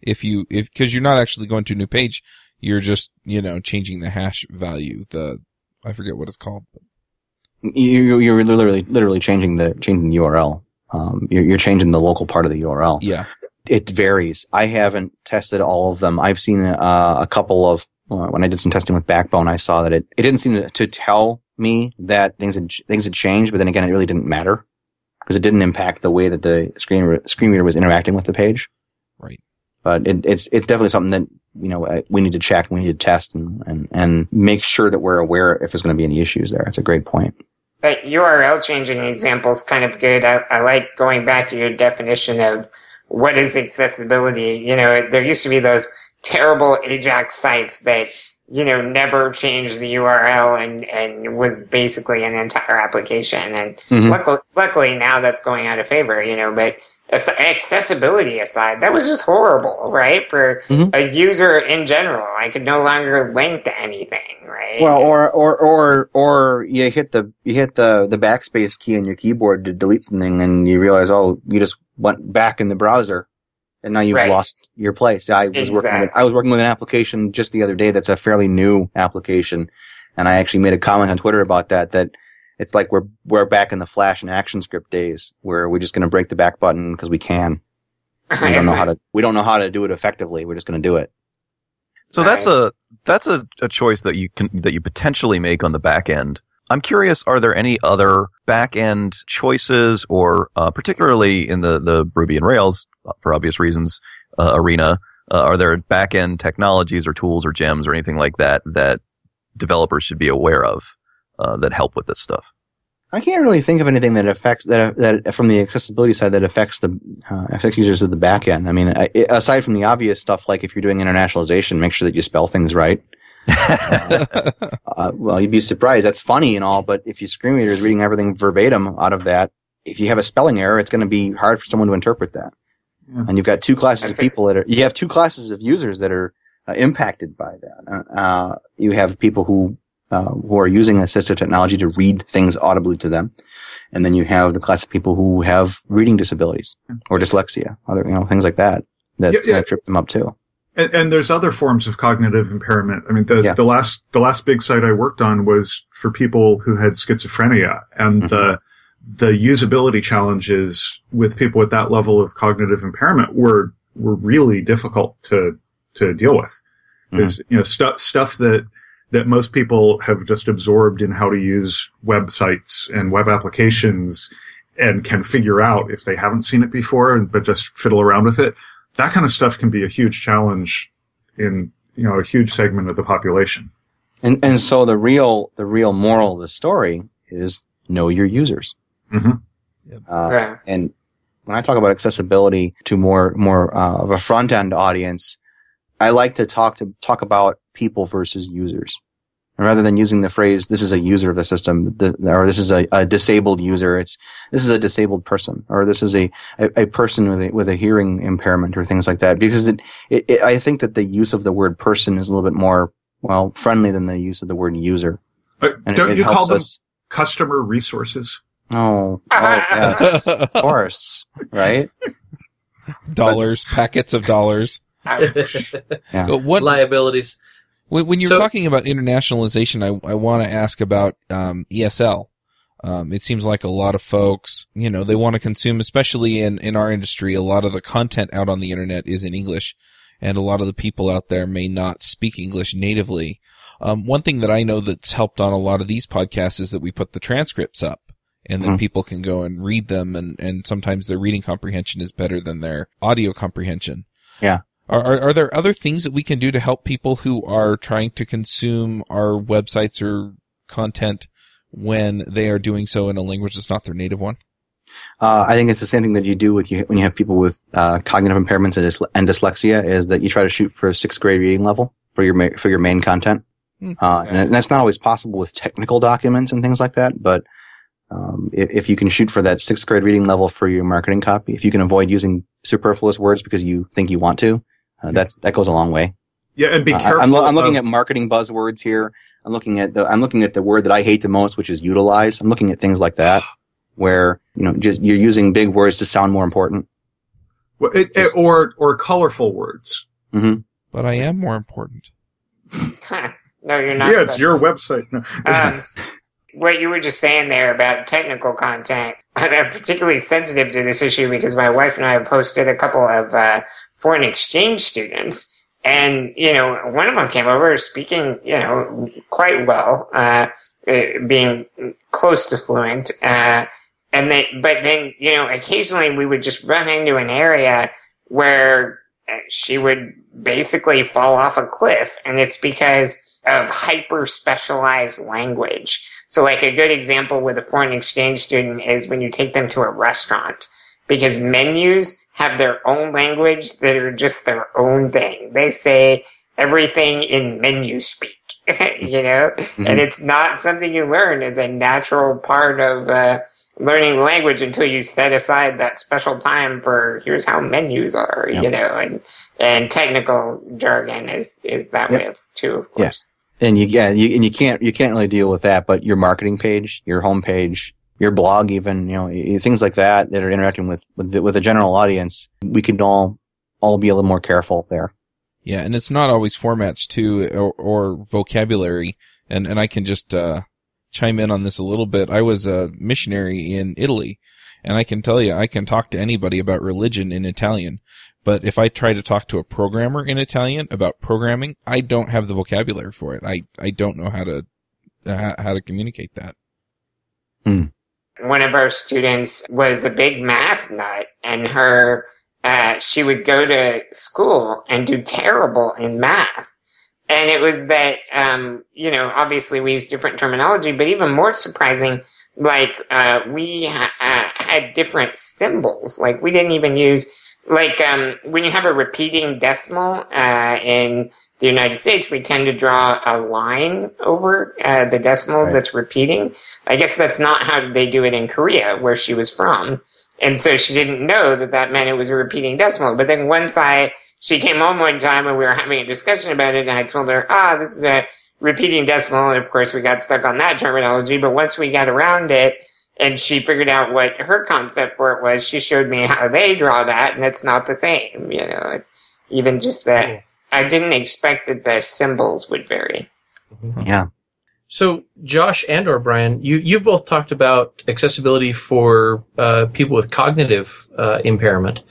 If you if because you're not actually going to a new page you're just you know changing the hash value the i forget what it's called you, you're literally literally changing the changing the url um, you're, you're changing the local part of the url yeah. It varies. I haven't tested all of them. I've seen uh, a couple of uh, when i did some testing with backbone i saw that it, it didn't seem to, to tell me that things had things had changed but then again it really didn't matter because it didn't impact the way that the screen screen reader was interacting with the page. Right but it, it's it's definitely something that you know we need to check, and we need to test, and and, and make sure that we're aware if there's going to be any issues there. It's a great point. That URL changing example is kind of good. I, I like going back to your definition of what is accessibility. You know, there used to be those terrible Ajax sites that you know never changed the URL and and was basically an entire application. And mm-hmm. luckily, luckily now that's going out of favor. You know, but accessibility aside, that was just horrible, right? For mm-hmm. a user in general, I could no longer link to anything, right? Well, or or or or you hit the you hit the the backspace key on your keyboard to delete something, and you realize, oh, you just went back in the browser, and now you've right. lost your place. I was exactly. working with, I was working with an application just the other day that's a fairly new application, And I actually made a comment on Twitter about that, that it's like we're, we're back in the Flash and ActionScript days where we're just going to break the back button because we can. We don't know how to, we don't know how to do it effectively. We're just going to do it. So that's a that's a, a choice that you can that you potentially make on the back end. I'm curious, are there any other back end choices, or uh, particularly in the the Ruby and Rails, uh, for obvious reasons, uh, arena? Uh, are there back end technologies or tools or gems or anything like that that developers should be aware of uh, that help with this stuff? I can't really think of anything that affects that that from the accessibility side that affects the uh, affects users of the back end. I mean, I, aside from the obvious stuff like if you're doing internationalization, make sure that you spell things right. Uh, well, you'd be surprised. That's funny and all, but if your screen reader is reading everything verbatim out of that, if you have a spelling error, it's going to be hard for someone to interpret that. Yeah. And you've got two classes That's of people that are. You have two classes of users that are uh, impacted by that. Uh, uh, you have people who uh, who are using assistive technology to read things audibly to them, and then you have the class of people who have reading disabilities or dyslexia, other you know things like that. That's Yeah, yeah. going to trip them up too. And, and there's other forms of cognitive impairment. I mean, the, Yeah. the last the last big site I worked on was for people who had schizophrenia, and mm-hmm. the the usability challenges with people with that level of cognitive impairment were were really difficult to to deal with. Mm-hmm. Because you know stuff stuff that that most people have just absorbed in how to use websites and web applications and can figure out if they haven't seen it before, but just fiddle around with it that kind of stuff can be a huge challenge in you know a huge segment of the population. And and so the real the real moral of the story is know your users. Mhm. Uh, Yeah. and when I talk about accessibility to more more uh, of a front end audience, I like to talk to talk about people versus users. And rather than using the phrase "this is a user of the system" the, or "this is a, a disabled user," it's "this is a disabled person" or "this is a a, a person with a, with a hearing impairment" or things like that. Because it, it, it, I think that the use of the word "person" is a little bit more well friendly than the use of the word "user." But And don't it, it you call them us. customer resources? Oh, oh yes, of course, right? dollars, packets of dollars. Ouch. Yeah. But what Liabilities. When, when you're So- talking about internationalization, I, I want to ask about um, ESL. Um, it seems like a lot of folks, you know, they want to consume, especially in, in our industry, a lot of the content out on the internet is in English, and a lot of the people out there may not speak English natively. Um, one thing that I know that's helped on a lot of these podcasts is that we put the transcripts up, and then Mhm. people can go and read them, and, and sometimes their reading comprehension is better than their audio comprehension. Yeah. Are, are, are there other things that we can do to help people who are trying to consume our websites or content when they are doing so in a language that's not their native one? Uh, I think it's the same thing that you do with you when you have people with uh, cognitive impairments and, and dyslexia. Is that you try to shoot for a sixth grade reading level for your ma- for your main content, Hmm. uh, and that's not always possible with technical documents and things like that. But um, if, if you can shoot for that sixth grade reading level for your marketing copy, if you can avoid using superfluous words because you think you want to, uh, that's that goes a long way. Yeah, and be Uh, careful. I'm, lo- I'm looking of- at marketing buzzwords here. I'm looking at the I'm looking at the word that I hate the most, which is utilize. I'm looking at things like that, where you know just you're using big words to sound more important. well, it- it- or or colorful words. But I am more important. no, you're not. yeah, it's special. your website. No. um, what you were just saying there about technical content, I'm particularly sensitive to this issue because my wife and I have posted a couple of uh, foreign exchange students. And, you know, one of them came over speaking, you know, quite well, uh, uh, being close to fluent. Uh, and then, but then, you know, occasionally we would just run into an area where uh, she would basically fall off a cliff. And it's because of hyper specialized language. So like a good example with a foreign exchange student is when you take them to a restaurant because menus have their own language that are just their own thing. They say everything in menu speak, you know, and it's not something you learn as a natural part of, uh, learning language until you set aside that special time for here's how menus are, Yep. you know, and, and technical jargon is, is that Yep. way of, too, of Yeah. And you yeah, you, and you can't you can't really deal with that. But your marketing page, your homepage, your blog, even you know things like that that are interacting with with the, with a general audience, we can all all be a little more careful there. Yeah, and it's not always formats too or, or vocabulary. and and I can just uh, chime in on this a little bit. I was a missionary in Italy, and I can tell you, I can talk to anybody about religion in Italian. But if I try to talk to a programmer in Italian about programming, I don't have the vocabulary for it. I, I don't know how to uh, how to communicate that. Hmm. One of our students was a big math nut, and her uh, she would go to school and do terrible in math. And it was that, um, you know, obviously we use different terminology, but even more surprising, like, uh, we ha- uh, had different symbols. Like, we didn't even use, like, um, when you have a repeating decimal, uh, in the United States, we tend to draw a line over, uh, the decimal Right. that's repeating. I guess that's not how they do it in Korea, where she was from. And so she didn't know that that meant it was a repeating decimal. But then once I, she came home one time and we were having a discussion about it and I told her, ah, this is a repeating decimal. And of course we got stuck on that terminology. But once we got around it and she figured out what her concept for it was, she showed me how they draw that and it's not the same, you know, even just that. I didn't expect that the symbols would vary. Yeah. So, Josh and or Brian, you you've both talked about accessibility for uh, people with cognitive uh, impairment.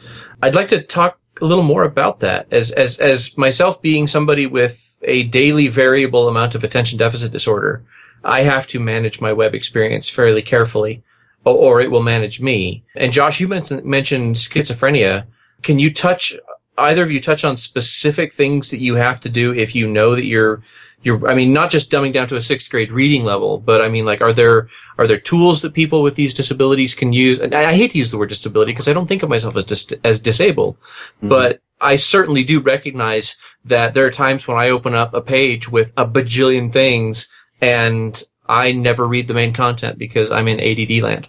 I'd like to talk a little more about that. As as as myself being somebody with a daily variable amount of attention deficit disorder, I have to manage my web experience fairly carefully, or, or it will manage me. And Josh, you mentioned mentioned schizophrenia. Can you touch either of you touch on specific things that you have to do if you know that you're you're I mean not just dumbing down to a sixth grade reading level, but I mean like are there are there tools that people with these disabilities can use? And I, I hate to use the word disability because I don't think of myself as dis- as disabled, mm-hmm. but I certainly do recognize that there are times when I open up a page with a bajillion things and I never read the main content because I'm in ADD land.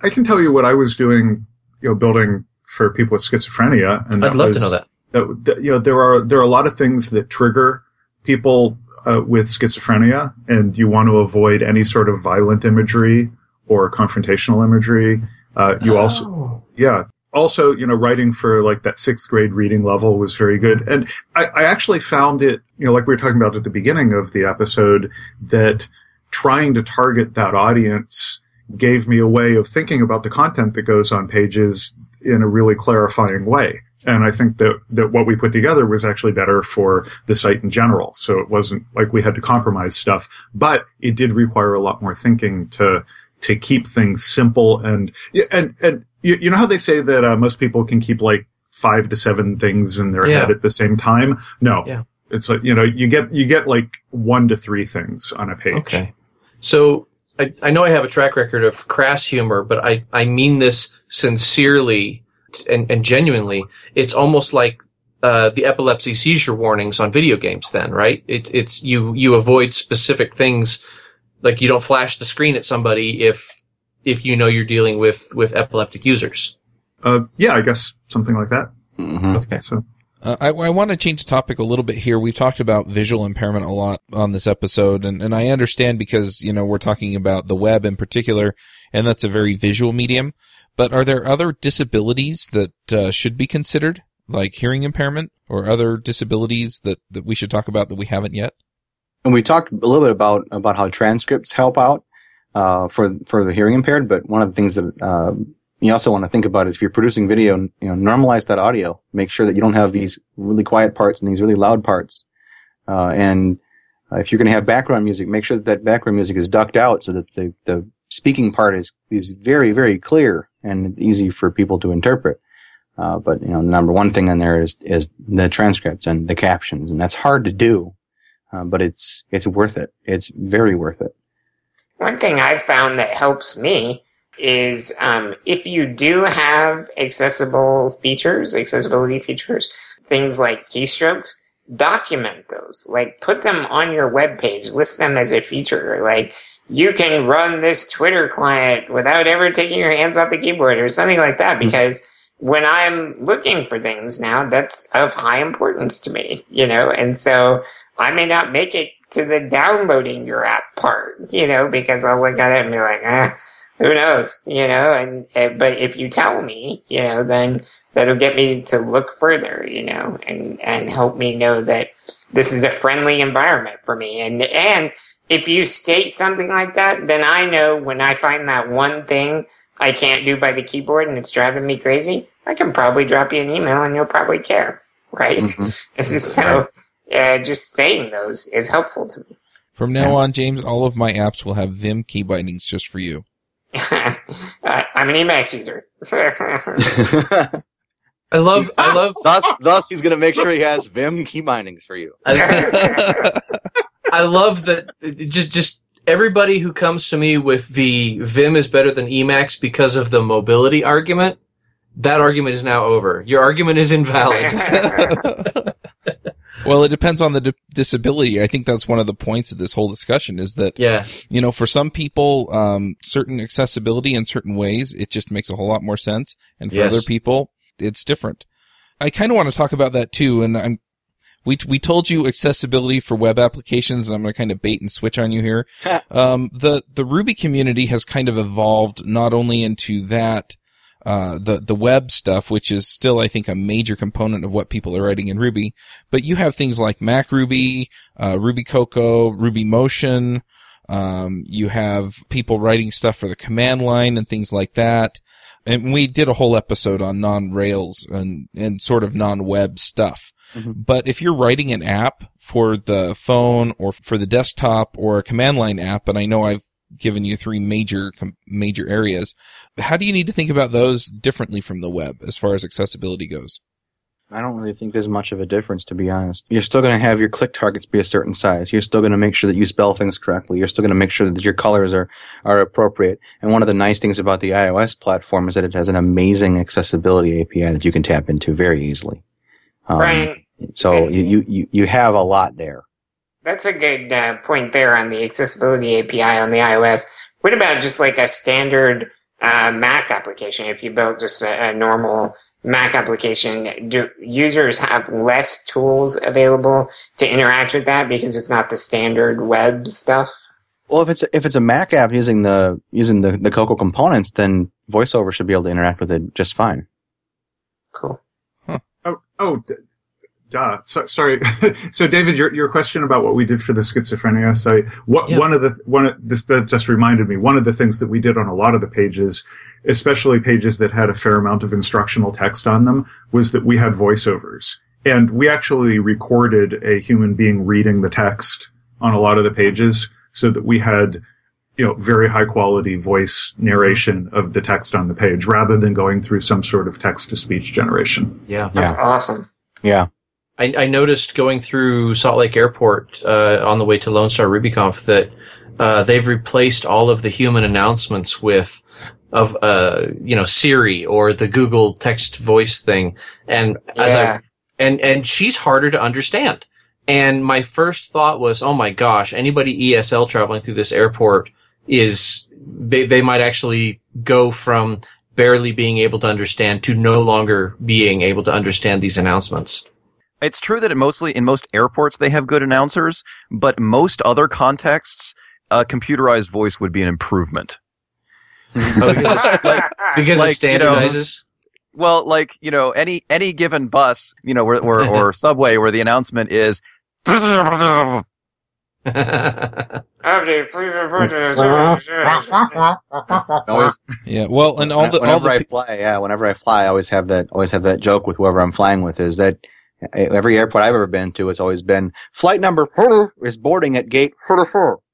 I can tell you what I was doing, you know, building for people with schizophrenia. And I'd that love was, to know that. that, that, you know there are there are a lot of things that trigger people uh, with schizophrenia, and you want to avoid any sort of violent imagery or confrontational imagery. Uh, you also, Oh. yeah, also you know writing for like that sixth grade reading level was very good, and I, I actually found it you know like we were talking about at the beginning of the episode that trying to target that audience gave me a way of thinking about the content that goes on pages in a really clarifying way. And I think that, that what we put together was actually better for the site in general. So it wasn't like we had to compromise stuff, but it did require a lot more thinking to, to keep things simple and, and, and you, you know how they say that uh, most people can keep like five to seven things in their Yeah. head at the same time? No. Yeah. It's like, you know, you get, you get like one to three things on a page. Okay. So I, I know I have a track record of crass humor, but I, I mean this sincerely and, and genuinely. It's almost like uh, the epilepsy seizure warnings on video games then, right? It, it's you you avoid specific things like you don't flash the screen at somebody if if you know you're dealing with with epileptic users. Uh, yeah, I guess something like that. hmm Okay. So, Uh, I, I want to change the topic a little bit here. We've talked about visual impairment a lot on this episode, and, and I understand because, you know, we're talking about the web in particular, and that's a very visual medium. But are there other disabilities that uh, should be considered, like hearing impairment or other disabilities that, that we should talk about that we haven't yet? And we talked a little bit about about how transcripts help out uh, for for the hearing impaired. But one of the things that uh, you also want to think about is if you're producing video, you know, normalize that audio. Make sure that you don't have these really quiet parts and these really loud parts. Uh, and uh, if you're going to have background music, make sure that that background music is ducked out so that the the speaking part is is very very clear and it's easy for people to interpret. Uh, but you know, the number one thing in there is is the transcripts and the captions, and that's hard to do uh, but it's it's worth it. It's very worth it. One thing I've found that helps me is um, if you do have accessible features, accessibility features, things like keystrokes, document those. Like put them on your web page, list them as a feature. Like you can run this Twitter client without ever taking your hands off the keyboard or something like that because when I'm looking for things now, that's of high importance to me, you know, and so I may not make it to the downloading your app part, you know, because I'll look at it and be like, ah, who knows, you know, and, uh, but if you tell me, you know, then that'll get me to look further, you know, and, and help me know that this is a friendly environment for me. And, and if you state something like that, then I know when I find that one thing I can't do by the keyboard and it's driving me crazy, I can probably drop you an email and you'll probably care, right? Mhm. so, uh, just saying those is helpful to me. From now on, James, all of my apps will have Vim key bindings just for you. I'm an Emacs user. I love, I love, thus, thus, he's going to make sure he has Vim key bindings for you. I, I love that. Just, just everybody who comes to me with the Vim is better than Emacs because of the mobility argument. That argument is now over. Your argument is invalid. Well, it depends on the di- disability. I think that's one of the points of this whole discussion is that, yeah, you know, for some people, um, certain accessibility in certain ways, it just makes a whole lot more sense. And for Yes. other people, it's different. I kind of want to talk about that too. And I'm, we, we told you accessibility for web applications and I'm going to kind of bait and switch on you here. um, the, the Ruby community has kind of evolved not only into that, uh, the, the web stuff, which is still, I think, a major component of what people are writing in Ruby, but you have things like MacRuby, uh, Ruby Cocoa, Ruby Motion, um, you have people writing stuff for the command line and things like that. And we did a whole episode on non-Rails and, and sort of non-web stuff. Mhm. But if you're writing an app for the phone or for the desktop or a command line app, and I know I've given you three major, com- major areas, how do you need to think about those differently from the web as far as accessibility goes? I don't really think there's much of a difference, to be honest. You're still going to have your click targets be a certain size. You're still going to make sure that you spell things correctly. You're still going to make sure that your colors are, are appropriate. And one of the nice things about the iOS platform is that it has an amazing accessibility API that you can tap into very easily. Um, Brian, So you, you, you, you have a lot there. That's a good uh, point there on the accessibility API on the iOS. What about just like a standard uh, Mac application? If you built just a, a normal Mac application, do users have less tools available to interact with that because it's not the standard web stuff? Well, if it's if it's a Mac app using the using the, the Cocoa components, then VoiceOver should be able to interact with it just fine. Cool. Oh, oh, d- duh. So, sorry. so, David, your your question about what we did for the schizophrenia site. What Yeah. one of the one of this that just reminded me. One of the things that we did on a lot of the pages, especially pages that had a fair amount of instructional text on them, was that we had voiceovers, and we actually recorded a human being reading the text on a lot of the pages, so that we had. You know, very high quality voice narration of the text on the page rather than going through some sort of text to speech generation. yeah. That's awesome. Yeah. I, I noticed going through Salt Lake Airport uh, on the way to Lone Star RubyConf that uh, they've replaced all of the human announcements with of uh, you know Siri or the Google text voice thing, and as I and and she's harder to understand. And my first thought was, oh my gosh, anybody ESL traveling through this airport is they they might actually go from barely being able to understand to no longer being able to understand these announcements. It's true that it mostly in most airports they have good announcers, but most other contexts, a computerized voice would be an improvement. Mm-hmm. Oh, because like, because Like, it you know, standardizes. Well, like you know, any any given bus, you know, or or, or subway where the announcement is. Update, please report Always, Yeah. Well, and all the, all whenever the, I fly, yeah, whenever I fly, I always have that, always have that joke with whoever I'm flying with is that every airport I've ever been to, it's always been flight number is boarding at gate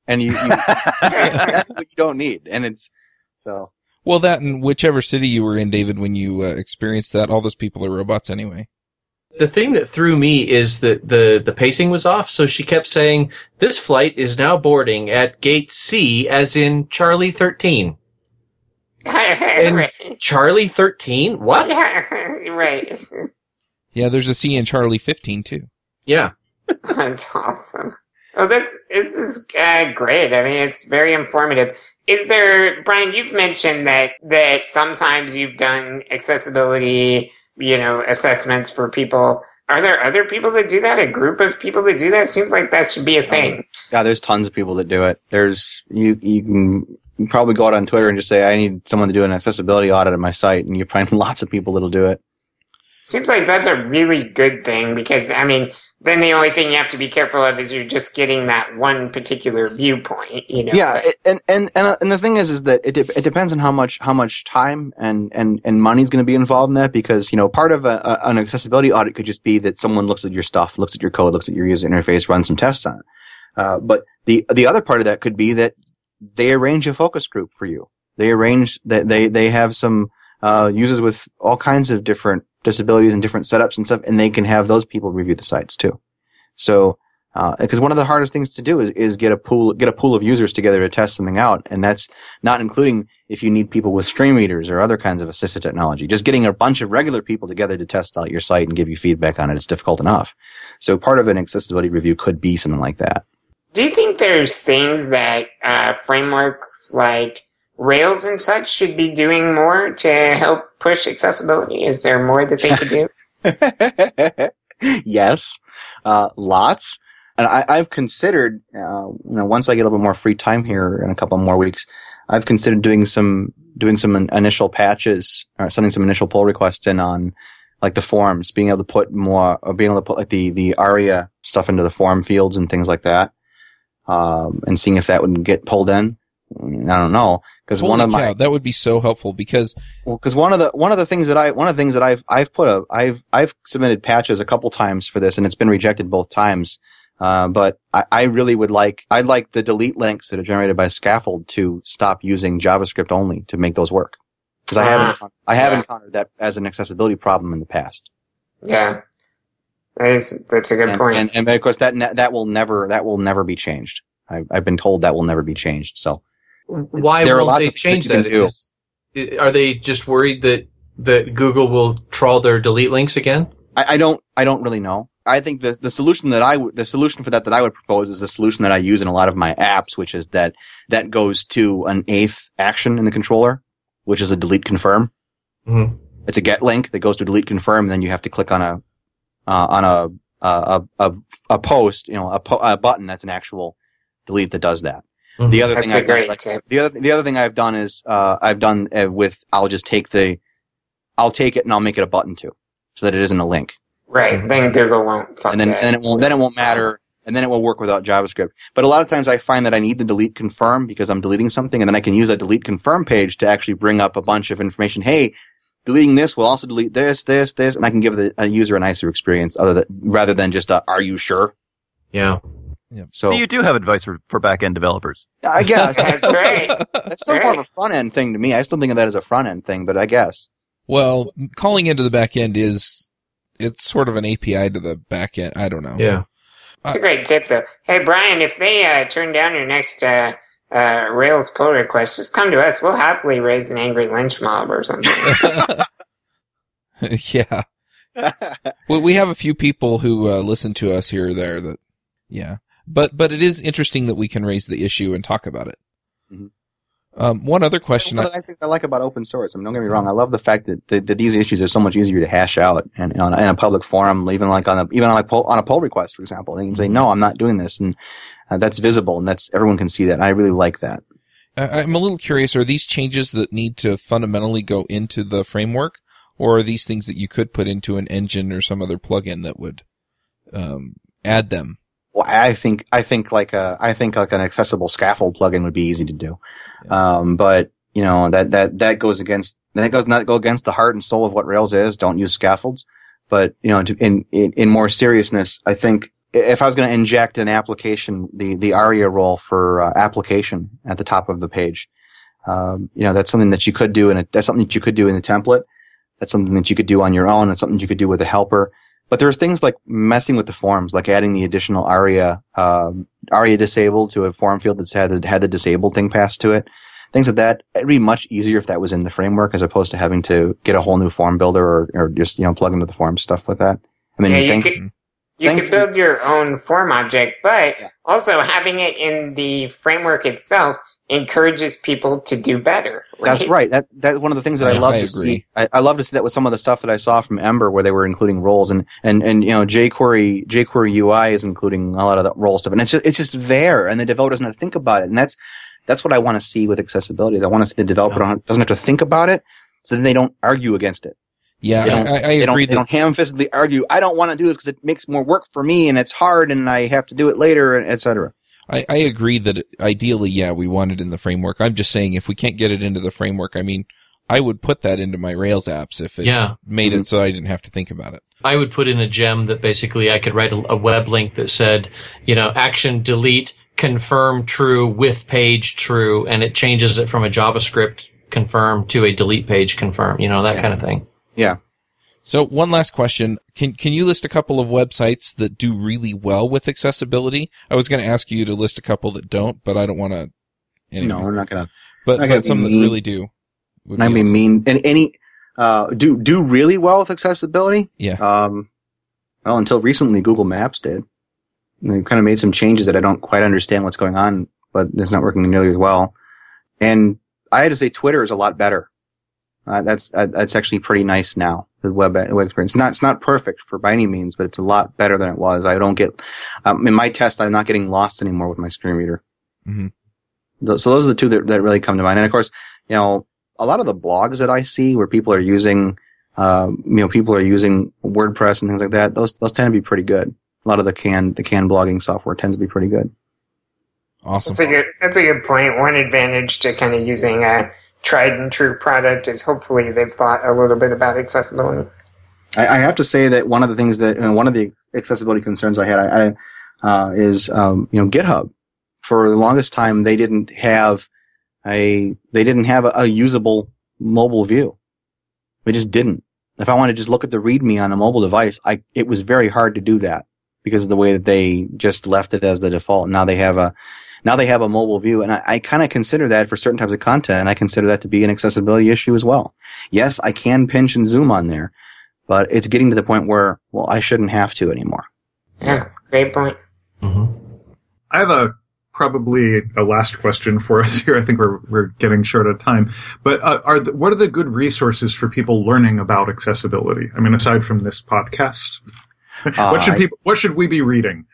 and you, you that's what you don't need, and it's so. well, that in whichever city you were in, David, when you uh, experienced that, all those people are robots anyway. the thing that threw me is that the, the pacing was off. So she kept saying, this flight is now boarding at gate C as in Charlie 13. right. Charlie 13? What? right. Yeah, there's a C in Charlie 15 too. Yeah. That's awesome. Oh, this this is uh, great. I mean, it's very informative. Is there, Brian? You've mentioned that that sometimes you've done accessibility, you know, assessments for people. Are there other people that do that? A group of people that do that? Seems like that should be a thing. Yeah, there's tons of people that do it. There's you you can probably go out on Twitter and just say I need someone to do an accessibility audit of my site, and you find lots of people that'll do it. Seems like that's a really good thing because, I mean, then the only thing you have to be careful of is you're just getting that one particular viewpoint, you know? yeah, it- and and and uh, and the thing is, is that it de- it depends on how much how much time and and and money is going to be involved in that because you know part of a, a, an accessibility audit could just be that someone looks at your stuff, looks at your code, looks at your user interface, runs some tests on it. Uh, but the the other part of that could be that they arrange a focus group for you. They arrange that they they have some uh, users with all kinds of different disabilities and different setups and stuff, and they can have those people review the sites too. So, because one of the hardest things to do is, is get a pool get a pool of users together to test something out, and that's not including if you need people with screen readers or other kinds of assistive technology. Just getting a bunch of regular people together to test out your site and give you feedback on it is difficult enough. So, part of an accessibility review could be something like that. Do you think there's things that uh, frameworks like Rails and such should be doing more to help push accessibility? Is there more that they could do? yes, uh, lots. And I, I've considered, uh, you know, once I get a little bit more free time here in a couple more weeks, I've considered doing some doing some initial patches or sending some initial pull requests in on like the forms, being able to put more, or being able to put like the the ARIA stuff into the form fields and things like that, um, and seeing if that would get pulled in. I don't know because one Holy of my that would be so helpful because well, because one of the one of the things that I one of the things that I've I've put a I've I've submitted patches a couple times for this and it's been rejected both times. Uh, but I, I really would like I'd like the delete links that are generated by Scaffold to stop using JavaScript only to make those work because I haven't I have yeah. encountered that as an accessibility problem in the past. yeah. That is, that's a good and, point. And, and of course that ne- that will never that will never be changed. I, I've been told that will never be changed. So Why There are won't they change that you that? can do. Is- are they just worried that that Google will trawl their delete links again? I, I don't I don't really know. I think the the solution that I would the solution for that that I would propose is the solution that I use in a lot of my apps, which is that that goes to an eighth action in the controller, which is a delete confirm. Mhm. It's a get link that goes to delete confirm, and then you have to click on a uh, on a, a a a post, you know, a, po- a button that's an actual delete that does that. Mhm. The other That's thing a I've done, like, the other the other thing I've done is uh, I've done uh, with I'll just take the I'll take it and I'll make it a button too, so that it isn't a link right. Then Google won't fuck and then that. and then it won't then it won't matter and then it will work without JavaScript. But a lot of times I find that I need the delete confirm because I'm deleting something and then I can use that delete confirm page to actually bring up a bunch of information. Hey, deleting this will also delete this, this, this, and I can give the a user a nicer experience other than rather than just a, are you sure? Yeah. So, So you do have advice for, for back end developers. I guess That's right. that's still more of a front end thing to me. I still think of that as a front end thing, but I guess. well, calling into the back end is it's sort of an API to the back end. I don't know. Yeah. It's a great tip, though. Hey, Brian, if they uh, turn down your next uh, uh, Rails pull request, just come to us. We'll happily raise an angry lynch mob or something. yeah. Well, we have a few people who uh, listen to us here or there that, yeah. But, but it is interesting that we can raise the issue and talk about it. Mhm. Um, one other question. One I, of the things I like about open source. I mean, don't get me wrong. I love the fact that, that, that these issues are so much easier to hash out and on a, in a public forum, even like on a even on a poll on a pull request, for example. They can say, "No, I'm not doing this," and uh, that's visible, and that's everyone can see that. And I really like that. I- I'm a little curious. Are these changes that need to fundamentally go into the framework or are these things that you could put into an engine or some other plugin that would, um, add them? Well, I think I think like a I think like an accessible scaffold plugin would be easy to do, um, but you know that that that goes against that goes not go against the heart and soul of what Rails is. Don't use scaffolds, but you know to, in, in in more seriousness, I think if I was going to inject an application, the the ARIA role for uh, application at the top of the page, um, you know that's something that you could do, and that's something that you could do in the template. That's something that you could do on your own. It's something you could do with a helper. But there are things like messing with the forms, like adding the additional ARIA, um, ARIA disabled to a form field that's had the, had the disabled thing passed to it. Things like that. It'd be much easier if that was in the framework as opposed to having to get a whole new form builder or, or just, you know, plug into the form stuff with that. I mean, Yeah, could- You Thank could you. build your own form object, but Yeah. also having it in the framework itself encourages people to do better. That's right. That that's one of the things that I love I to agree. see. I, I love to see that with some of the stuff that I saw from Ember, where they were including roles, and and and you know jQuery jQuery UI is including a lot of the role stuff, and it's just it's just there, and the developer doesn't have to think about it, and that's that's what I want to see with accessibility. I want to see the developer don't- doesn't have to think about it, so then they don't argue against it. Yeah, They don't- I, I They don't, agree they that don't ham-fistedly argue. I don't want to do this because it makes more work for me and it's hard and I have to do it later, et cetera. I, I agree that ideally, yeah, we want it in the framework. I'm just saying if we can't get it into the framework, I mean, I would put that into my Rails apps if it Yeah. made Mm-hmm. it so I didn't have to think about it. I would put in a gem that basically I could write a, a web link that said, you know, action delete confirm true with page true, and it changes it from a JavaScript confirm to a delete page confirm, you know, that kind of thing. Yeah. So one last question. Can, can you list a couple of websites that do really well with accessibility? I was going to ask you to list a couple that don't, but I don't want to. Anyway. No, we're not gonna. but, not but some be that really do. I mean, awesome. mean and any uh, do do really well with accessibility. Yeah. Um, well, until recently, Google Maps did. And they've kind of made some changes that I don't quite understand what's going on, but it's not working nearly as well. And I had to say, Twitter is a lot better. Uh, that's uh, that's actually pretty nice now. The web web experience. Not it's not perfect for by any means, but it's a lot better than it was. I don't get um, in my test. I'm not getting lost anymore with my screen reader. Mhm. So those are the two that, that really come to mind. And of course, you know, a lot of the blogs that I see where people are using, uh, you know, people are using WordPress and things like that. Those those tend to be pretty good. A lot of the can the can blogging software tends to be pretty good. Awesome. That's a good. That's a good point. One advantage to kind of using a tried and true product is hopefully they've thought a little bit about accessibility. I, I have to say that one of the things that you know, one of the accessibility concerns I had I, I, uh, is um, you know GitHub. For the longest time, they didn't have a they didn't have a, a usable mobile view. They just didn't. If I wanted to just look at the README on a mobile device, I it was very hard to do that because of the way that they just left it as the default. Now they have a now they have a mobile view, and I, I kind of consider that for certain types of content. I consider that to be an accessibility issue as well. Yes, I can pinch and zoom on there, but it's getting to the point where, well, I shouldn't have to anymore. Yeah, great point. Mm-hmm. I have a probably a last question for us here. I think we're we're getting short of time. But uh, are the, what are the good resources for people learning about accessibility? I mean, aside from this podcast, what should Uh, people what should we be reading?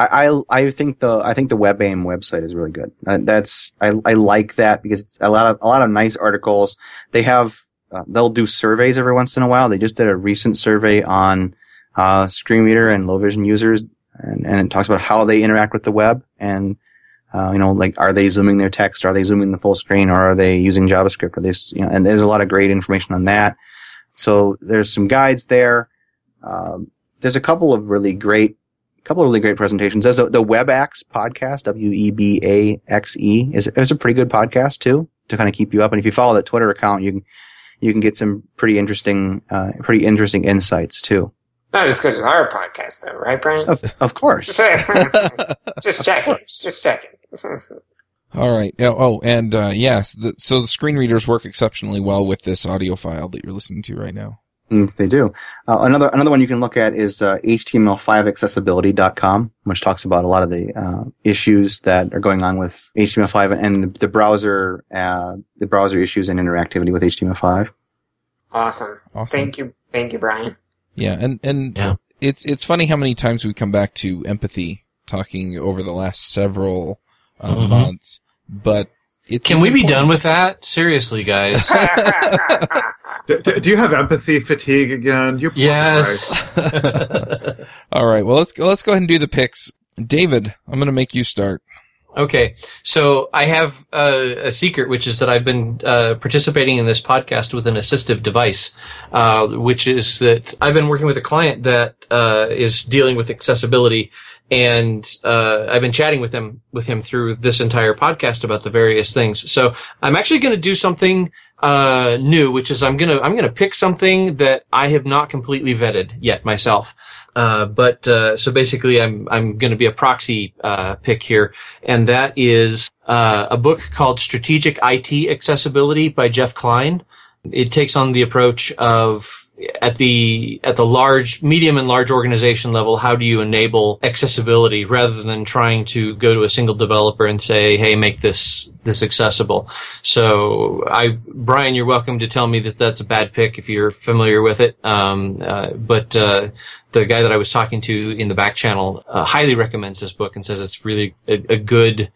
I, I, I think the, I think the WebAIM website is really good. Uh, that's, I, I like that because it's a lot of, a lot of nice articles. They have, uh, they'll do surveys every once in a while. They just did a recent survey on, uh, screen reader and low vision users and, and it talks about how they interact with the web and, uh, you know, like, are they zooming their text? Are they zooming the full screen or are they using JavaScript? Are they, you know, and there's a lot of great information on that. So there's some guides there. Um, there's a couple of really great couple of really great presentations. There's a, the WebAxe podcast, W E B A X E, is is a pretty good podcast too to kind of keep you up. And if you follow that Twitter account, you can you can get some pretty interesting, uh, pretty interesting insights too. Not as good as our podcast, though, right, Brian? Of of course. just checking. Just checking. All right. Oh, and uh, yes, the, so the screen readers work exceptionally well with this audio file that you're listening to right now. Yes, they do. Uh, another another one you can look at is uh, HTML5accessibility.com, which talks about a lot of the uh, issues that are going on with HTML5 and the browser uh, the browser issues and interactivity with HTML5. awesome. Awesome. Thank you. Thank you, Brian. Yeah, and and Yeah. it's it's funny how many times we come back to empathy talking over the last several uh, Mhm. months, but it, Can it's we be done with that? Seriously, guys. D- d- do you have empathy fatigue again? You poor yes. All right. Well, let's go, let's go ahead and do the picks. David, I'm going to make you start. Okay, so I have uh, a secret, which is that I've been uh, participating in this podcast with an assistive device, uh, which is that I've been working with a client that uh, is dealing with accessibility, and uh, I've been chatting with him with him through this entire podcast about the various things. So I'm actually going to do something uh, new, which is I'm gonna I'm gonna pick something that I have not completely vetted yet myself. Uh, but uh, so basically, I'm I'm going to be a proxy uh, pick here, and that is uh, a book called Strategic IT Accessibility by Jeff Kline. It takes on the approach of at the at the large, medium, and large organization level, how do you enable accessibility rather than trying to go to a single developer and say, "Hey, make this this accessible." So, I Brian, you're welcome to tell me that that's a bad pick if you're familiar with it. Um, uh, but uh, the guy that I was talking to in the back channel uh, highly recommends this book and says it's really a, a good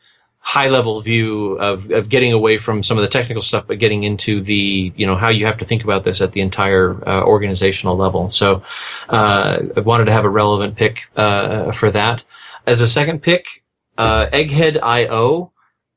high level view of, of getting away from some of the technical stuff, but getting into the, you know, how you have to think about this at the entire uh, organizational level. So, uh, I wanted to have a relevant pick, uh, for that. As a second pick, uh, Egghead.io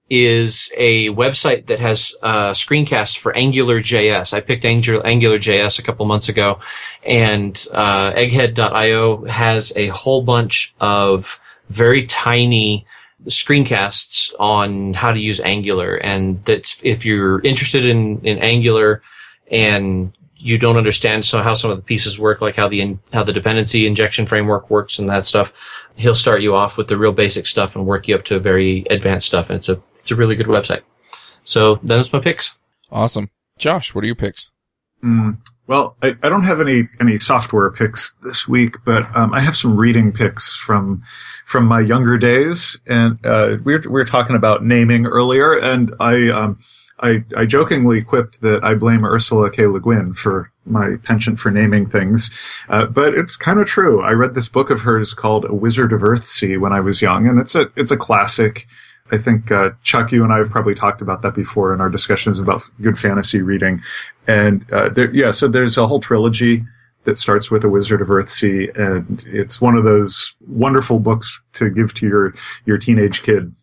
is a website that has uh, screencasts for AngularJS. I picked Angular, AngularJS a couple months ago, and uh, Egghead.io has a whole bunch of very tiny screencasts on how to use Angular. And that's if you're interested in, in Angular and you don't understand so how some of the pieces work, like how the how the dependency injection framework works and that stuff, he'll start you off with the real basic stuff and work you up to very advanced stuff. And it's a it's a really good website. So those my picks. Awesome. Josh, what are your picks? Mm, well, I, I, don't have any any software picks this week, but um, I have some reading picks from from my younger days. And uh, we, were, we were talking about naming earlier, and I um, I, I jokingly quipped that I blame Ursula K. Le Guin for my penchant for naming things, uh, but it's kind of true. I read this book of hers called A Wizard of Earthsea when I was young, and it's a it's a classic. I think uh, Chuck, you and I have probably talked about that before in our discussions about good fantasy reading. And uh, there, yeah, so there's a whole trilogy that starts with a Wizard of Earthsea, and it's one of those wonderful books to give to your your teenage kid,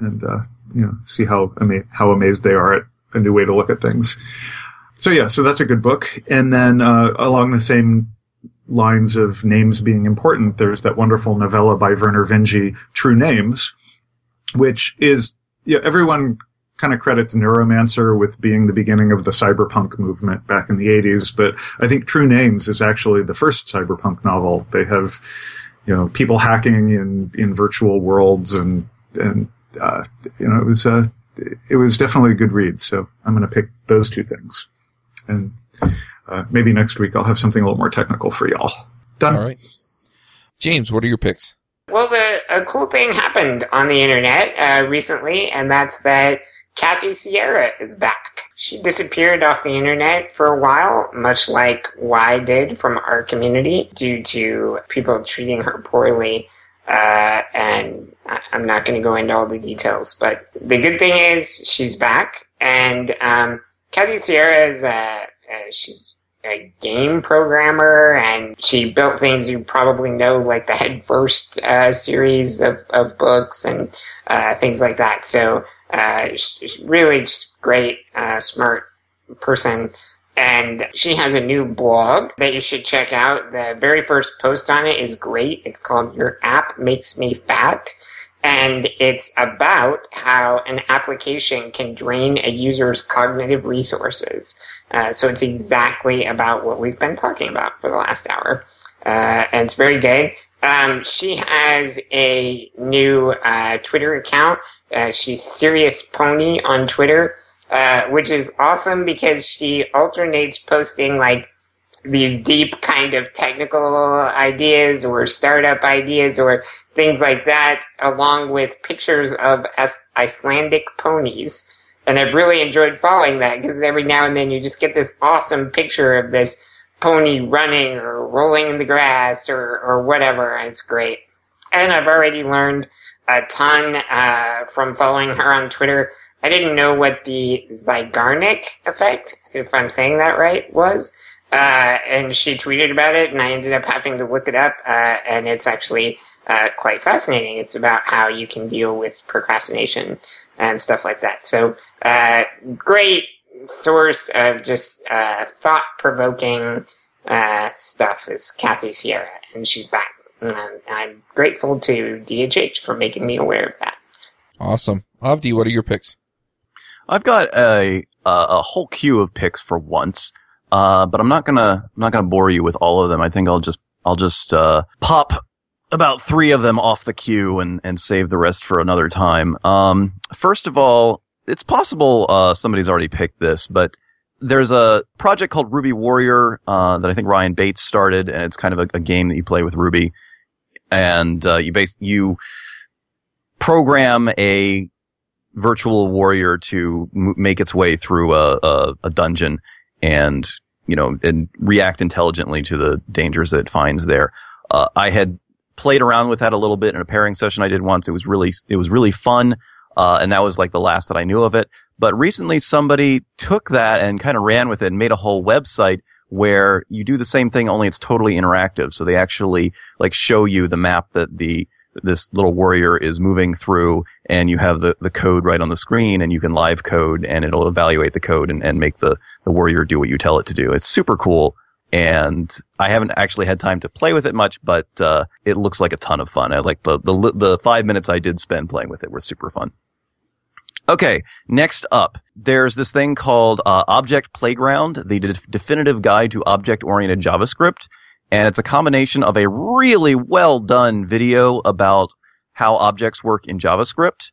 and uh, you know see how ama- how amazed they are at a new way to look at things. So yeah, so that's a good book. And then uh, along the same lines of names being important, there's that wonderful novella by Vernor Vinge, True Names, which is yeah, everyone kind of credits Neuromancer with being the beginning of the cyberpunk movement back in the 80s, but I think True Names is actually the first cyberpunk novel. They have, you know, people hacking in, in virtual worlds and, and, uh, you know, it was, uh, it was definitely a good read. So I'm going to pick those two things. And, uh, maybe next week I'll have something a little more technical for y'all. Done. All right. James, what are your picks? Well, the, a cool thing happened on the internet uh, recently, and that's that Kathy Sierra is back. She disappeared off the internet for a while, much like Y did from our community, due to people treating her poorly. Uh, and I'm not going to go into all the details, but the good thing is she's back, and um, Kathy Sierra is a, a she's a game programmer and she built things you probably know like the head first uh, series of, of books and uh, things like that. So uh, she's really just great uh, smart person. And she has a new blog that you should check out. The very first post on it is great. It's called your app makes me fat. And it's about how an application can drain a user's cognitive resources. Uh, so it's exactly about what we've been talking about for the last hour. Uh, and it's very good. Um, she has a new uh, Twitter account. Uh, she's Serious Pony on Twitter, uh, which is awesome because she alternates posting like these deep kind of technical ideas or startup ideas or things like that, along with pictures of Icelandic ponies. And I've really enjoyed following that because every now and then you just get this awesome picture of this pony running or rolling in the grass or, or whatever. It's great. And I've already learned a ton uh, from following her on Twitter. I didn't know what the Zeigarnik effect, if I'm saying that right, was. Uh, and she tweeted about it, and I ended up having to look it up. Uh, and it's actually uh, quite fascinating. It's about how you can deal with procrastination and stuff like that. So, uh, great source of just uh, thought provoking uh, stuff is Kathy Sierra, and she's back. And I'm grateful to DHH for making me aware of that. Awesome. Avdi, what are your picks? I've got a a whole queue of picks for once. Uh, but I'm not gonna I'm not gonna bore you with all of them. I think I'll just I'll just uh, pop about three of them off the queue and and save the rest for another time. Um, first of all, it's possible uh, somebody's already picked this, but there's a project called Ruby Warrior uh, that I think Ryan Bates started, and it's kind of a, a game that you play with Ruby, and uh, you base you program a virtual warrior to m- make its way through a, a, a dungeon and you know and react intelligently to the dangers that it finds there. Uh, I had played around with that a little bit in a pairing session I did once. It was really it was really fun. Uh, and that was like the last that I knew of it. But recently somebody took that and kind of ran with it and made a whole website where you do the same thing, only it's totally interactive. So they actually like show you the map that the this little warrior is moving through and you have the, the code right on the screen and you can live code and it'll evaluate the code and, and make the, the warrior do what you tell it to do. It's super cool. And I haven't actually had time to play with it much, but, uh, it looks like a ton of fun. I like the, the, the five minutes I did spend playing with it were super fun. Okay, next up, there's this thing called uh, Object Playground, the de- definitive guide to object-oriented JavaScript, and it's a combination of a really well done video about how objects work in JavaScript,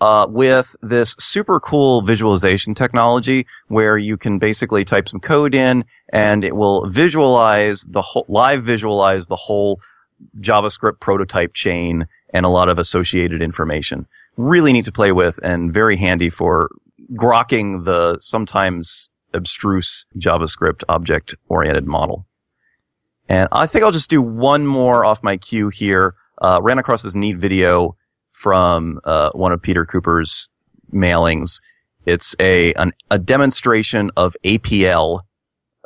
uh, with this super cool visualization technology where you can basically type some code in and it will visualize the whole, live visualize the whole JavaScript prototype chain and a lot of associated information really neat to play with and very handy for grokking the sometimes abstruse JavaScript object oriented model. And I think I'll just do one more off my queue here. Uh, ran across this neat video from uh, one of Peter Cooper's mailings. It's a an, a demonstration of APL,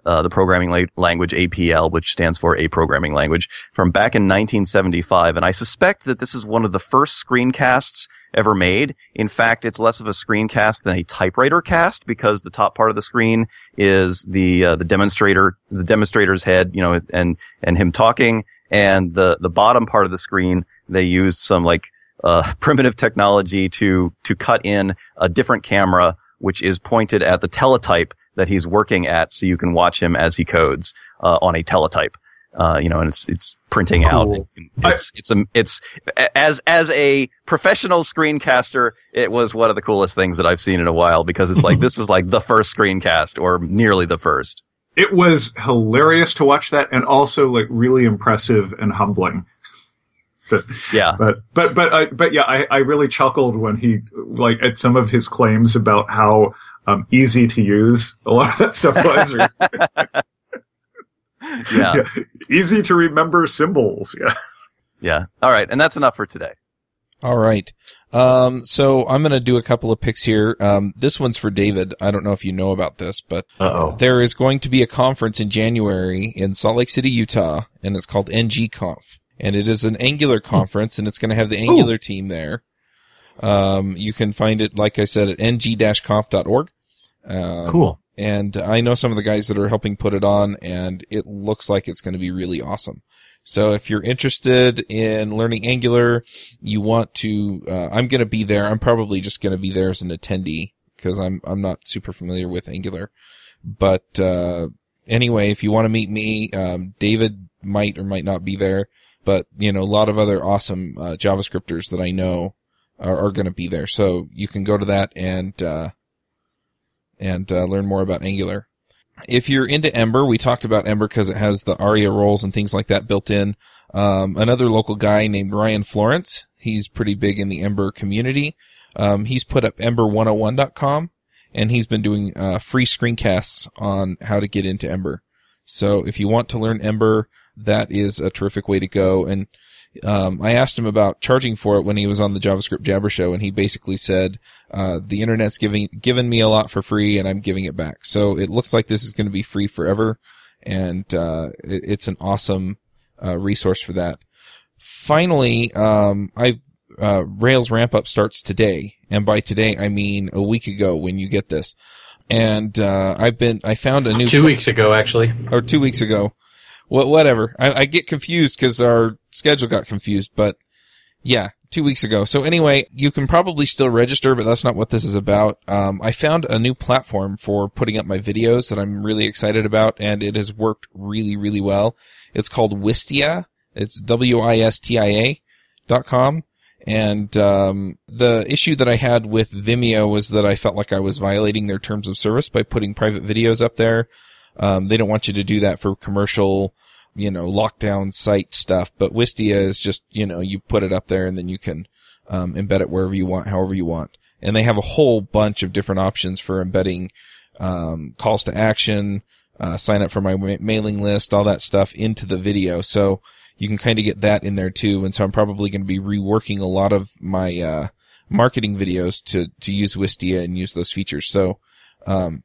uh, the programming la- language APL, which stands for a programming language, from back in 1975. And I suspect that this is one of the first screencasts ever made. In fact, it's less of a screencast than a typewriter cast because the top part of the screen is the uh, the demonstrator, the demonstrator's head, you know, and and him talking, and the the bottom part of the screen they used some like uh, primitive technology to to cut in a different camera which is pointed at the teletype that he's working at, so you can watch him as he codes uh, on a teletype uh, you know, and it's it's printing Cool. out. It's it's a it's as as a professional screencaster, it was one of the coolest things that I've seen in a while because it's like this is like the first screencast or nearly the first. It was hilarious to watch that and also like really impressive and humbling. But, Yeah, but, but, but, I, but yeah, I, I really chuckled when he, like, at some of his claims about how, um, easy to use a lot of that stuff was. or- yeah, easy to remember symbols. Yeah. yeah. All right, and that's enough for today. All right. Um, so I'm going to do a couple of picks here. Um, this one's for David. I don't know if you know about this, but Uh-oh. there is going to be a conference in January in Salt Lake City, Utah, and it's called NGConf. And it is an Angular conference, and it's going to have the Angular team there. Um, you can find it, like I said, at ng-conf.org. Um, Cool. and I know some of the guys that are helping put it on, and it looks like it's going to be really awesome. So if you're interested in learning Angular, you want to, uh, I'm going to be there. I'm probably just going to be there as an attendee because I'm, I'm not super familiar with Angular. But, uh, anyway, if you want to meet me, um, David might or might not be there, but, you know, a lot of other awesome, uh, JavaScripters that I know are, are going to be there. So you can go to that and, uh, and uh, learn more about Angular. If you're into Ember, we talked about Ember because it has the ARIA roles and things like that built in. Um, another local guy named Ryan Florence, he's pretty big in the Ember community. Um, he's put up ember101.com and he's been doing uh, free screencasts on how to get into Ember. So if you want to learn Ember, that is a terrific way to go. And um, I asked him about charging for it when he was on the JavaScript Jabber show, and he basically said, uh, "The internet's giving given me a lot for free, and I'm giving it back." So it looks like this is going to be free forever, and uh, it, it's an awesome uh, resource for that. Finally, um, I uh, Rails ramp up starts today, and by today I mean a week ago when you get this. And uh, I've been I found a new Two weeks ago, actually. or two weeks ago. What, whatever. I, I get confused because our schedule got confused, but yeah, two weeks ago. So anyway, you can probably still register, but that's not what this is about. Um, I found a new platform for putting up my videos that I'm really excited about, and it has worked really, really well. It's called Wistia. It's W-I-S-T-I-A dot com. And um, the issue that I had with Vimeo was that I felt like I was violating their terms of service by putting private videos up there. Um, they don't want you to do that for commercial, you know, lockdown site stuff. But Wistia is just, you know, you put it up there and then you can um, embed it wherever you want, however you want. And they have a whole bunch of different options for embedding um, calls to action, uh, sign up for my ma- mailing list, all that stuff into the video. So you can kind of get that in there too. And so I'm probably going to be reworking a lot of my uh, marketing videos to to use Wistia and use those features. So, um,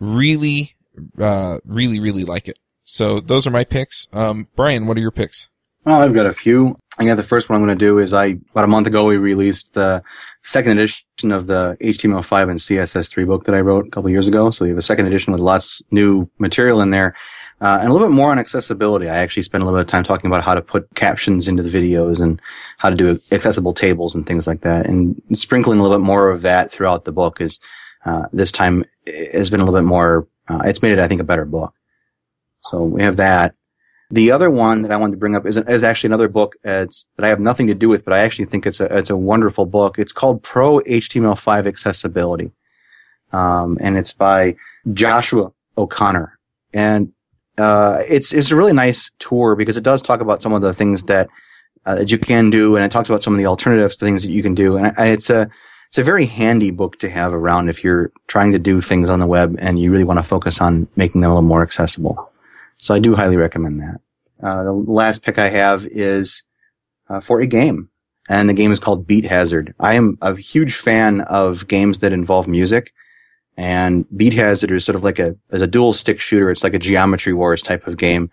really, uh, really, really like it. So those are my picks. Um, Brian, what are your picks? Well, I've got a few. I got the first one I'm going to do is I about a month ago we released the second edition of the HTML5 and CSS3 book that I wrote a couple years ago. So we have a second edition with lots new material in there. Uh, and a little bit more on accessibility. I actually spent a little bit of time talking about how to put captions into the videos and how to do accessible tables and things like that. And sprinkling a little bit more of that throughout the book is, uh, this time has been a little bit more, uh, it's made it, I think, a better book. So we have that. The other one that I wanted to bring up is, is actually another book that I have nothing to do with, but I actually think it's a, it's a wonderful book. It's called Pro HTML5 Accessibility. Um, and it's by Joshua O'Connor. And uh, it's it's a really nice tour because it does talk about some of the things that uh, that you can do, and it talks about some of the alternatives to things that you can do, and it's a it's a very handy book to have around if you're trying to do things on the web and you really want to focus on making them a little more accessible. So I do highly recommend that. Uh, the last pick I have is uh, for a game, and the game is called Beat Hazard. I am a huge fan of games that involve music. And Beat Hazard is sort of like a as a dual stick shooter. It's like a Geometry Wars type of game,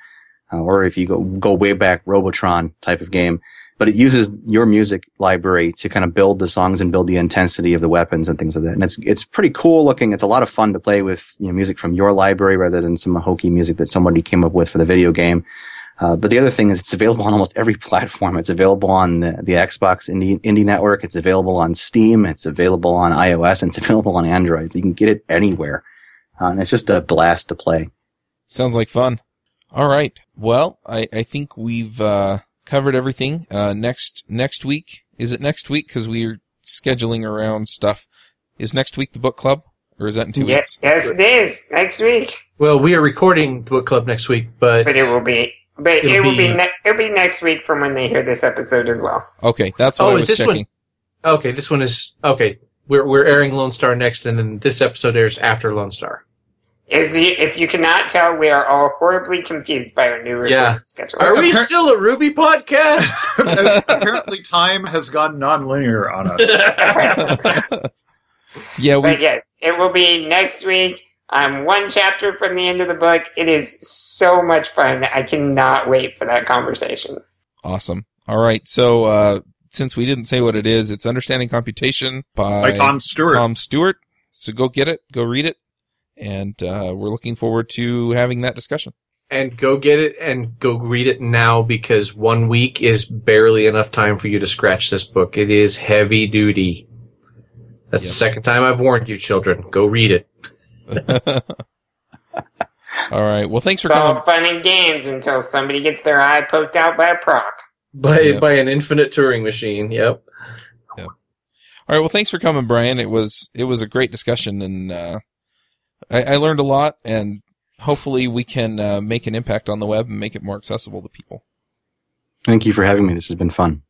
uh, or if you go go way back, Robotron type of game. But it uses your music library to kind of build the songs and build the intensity of the weapons and things like that. And it's it's pretty cool looking. It's a lot of fun to play with you know, music from your library rather than some hokey music that somebody came up with for the video game. Uh, but the other thing is it's available on almost every platform. It's available on the, the Xbox Indie, Indie Network. It's available on Steam. It's available on iOS and it's available on Android. So you can get it anywhere. Uh, and it's just a blast to play. Sounds like fun. All right. Well, I, I think we've, uh, covered everything. Uh, next, next week. Is it next week? Cause we're scheduling around stuff. Is next week the book club? Or is that in two Ye- weeks? Yes, it is. Next week. Well, we are recording the book club next week, but But it will be. But It'll it will be. be- ne- it'll be next week from when they hear this episode as well. Okay. That's what Oh, I is was this one- okay, this one is okay. We're we're airing Lone Star next, and then this episode airs after Lone Star. Is you, if you cannot tell, we are all horribly confused by our new recording Yeah. schedule. Are we Appar- still a Ruby podcast? Apparently, time has gone non-linear on us. Yeah, we, But yes, it will be next week. I'm one chapter from the end of the book. It is so much fun. I cannot wait for that conversation. Awesome. All right. So, uh, since we didn't say what it is, it's Understanding Computation by, By Tom Stuart. Tom Stuart. So go get it, go read it, and uh, we're looking forward to having that discussion. and go get it and go read it now because one week is barely enough time for you to scratch this book. It is heavy duty. That's Yep. the second time I've warned you, children. Go read it. All right. Well, thanks for It's all fun and games until somebody gets their eye poked out by a proc. By Yeah. by an infinite Turing machine. Yep. All right. Well, thanks for coming, Brian. It was it was a great discussion, and uh, I, I learned a lot. And hopefully, we can uh, make an impact on the web and make it more accessible to people. Thank you for having me. This has been fun.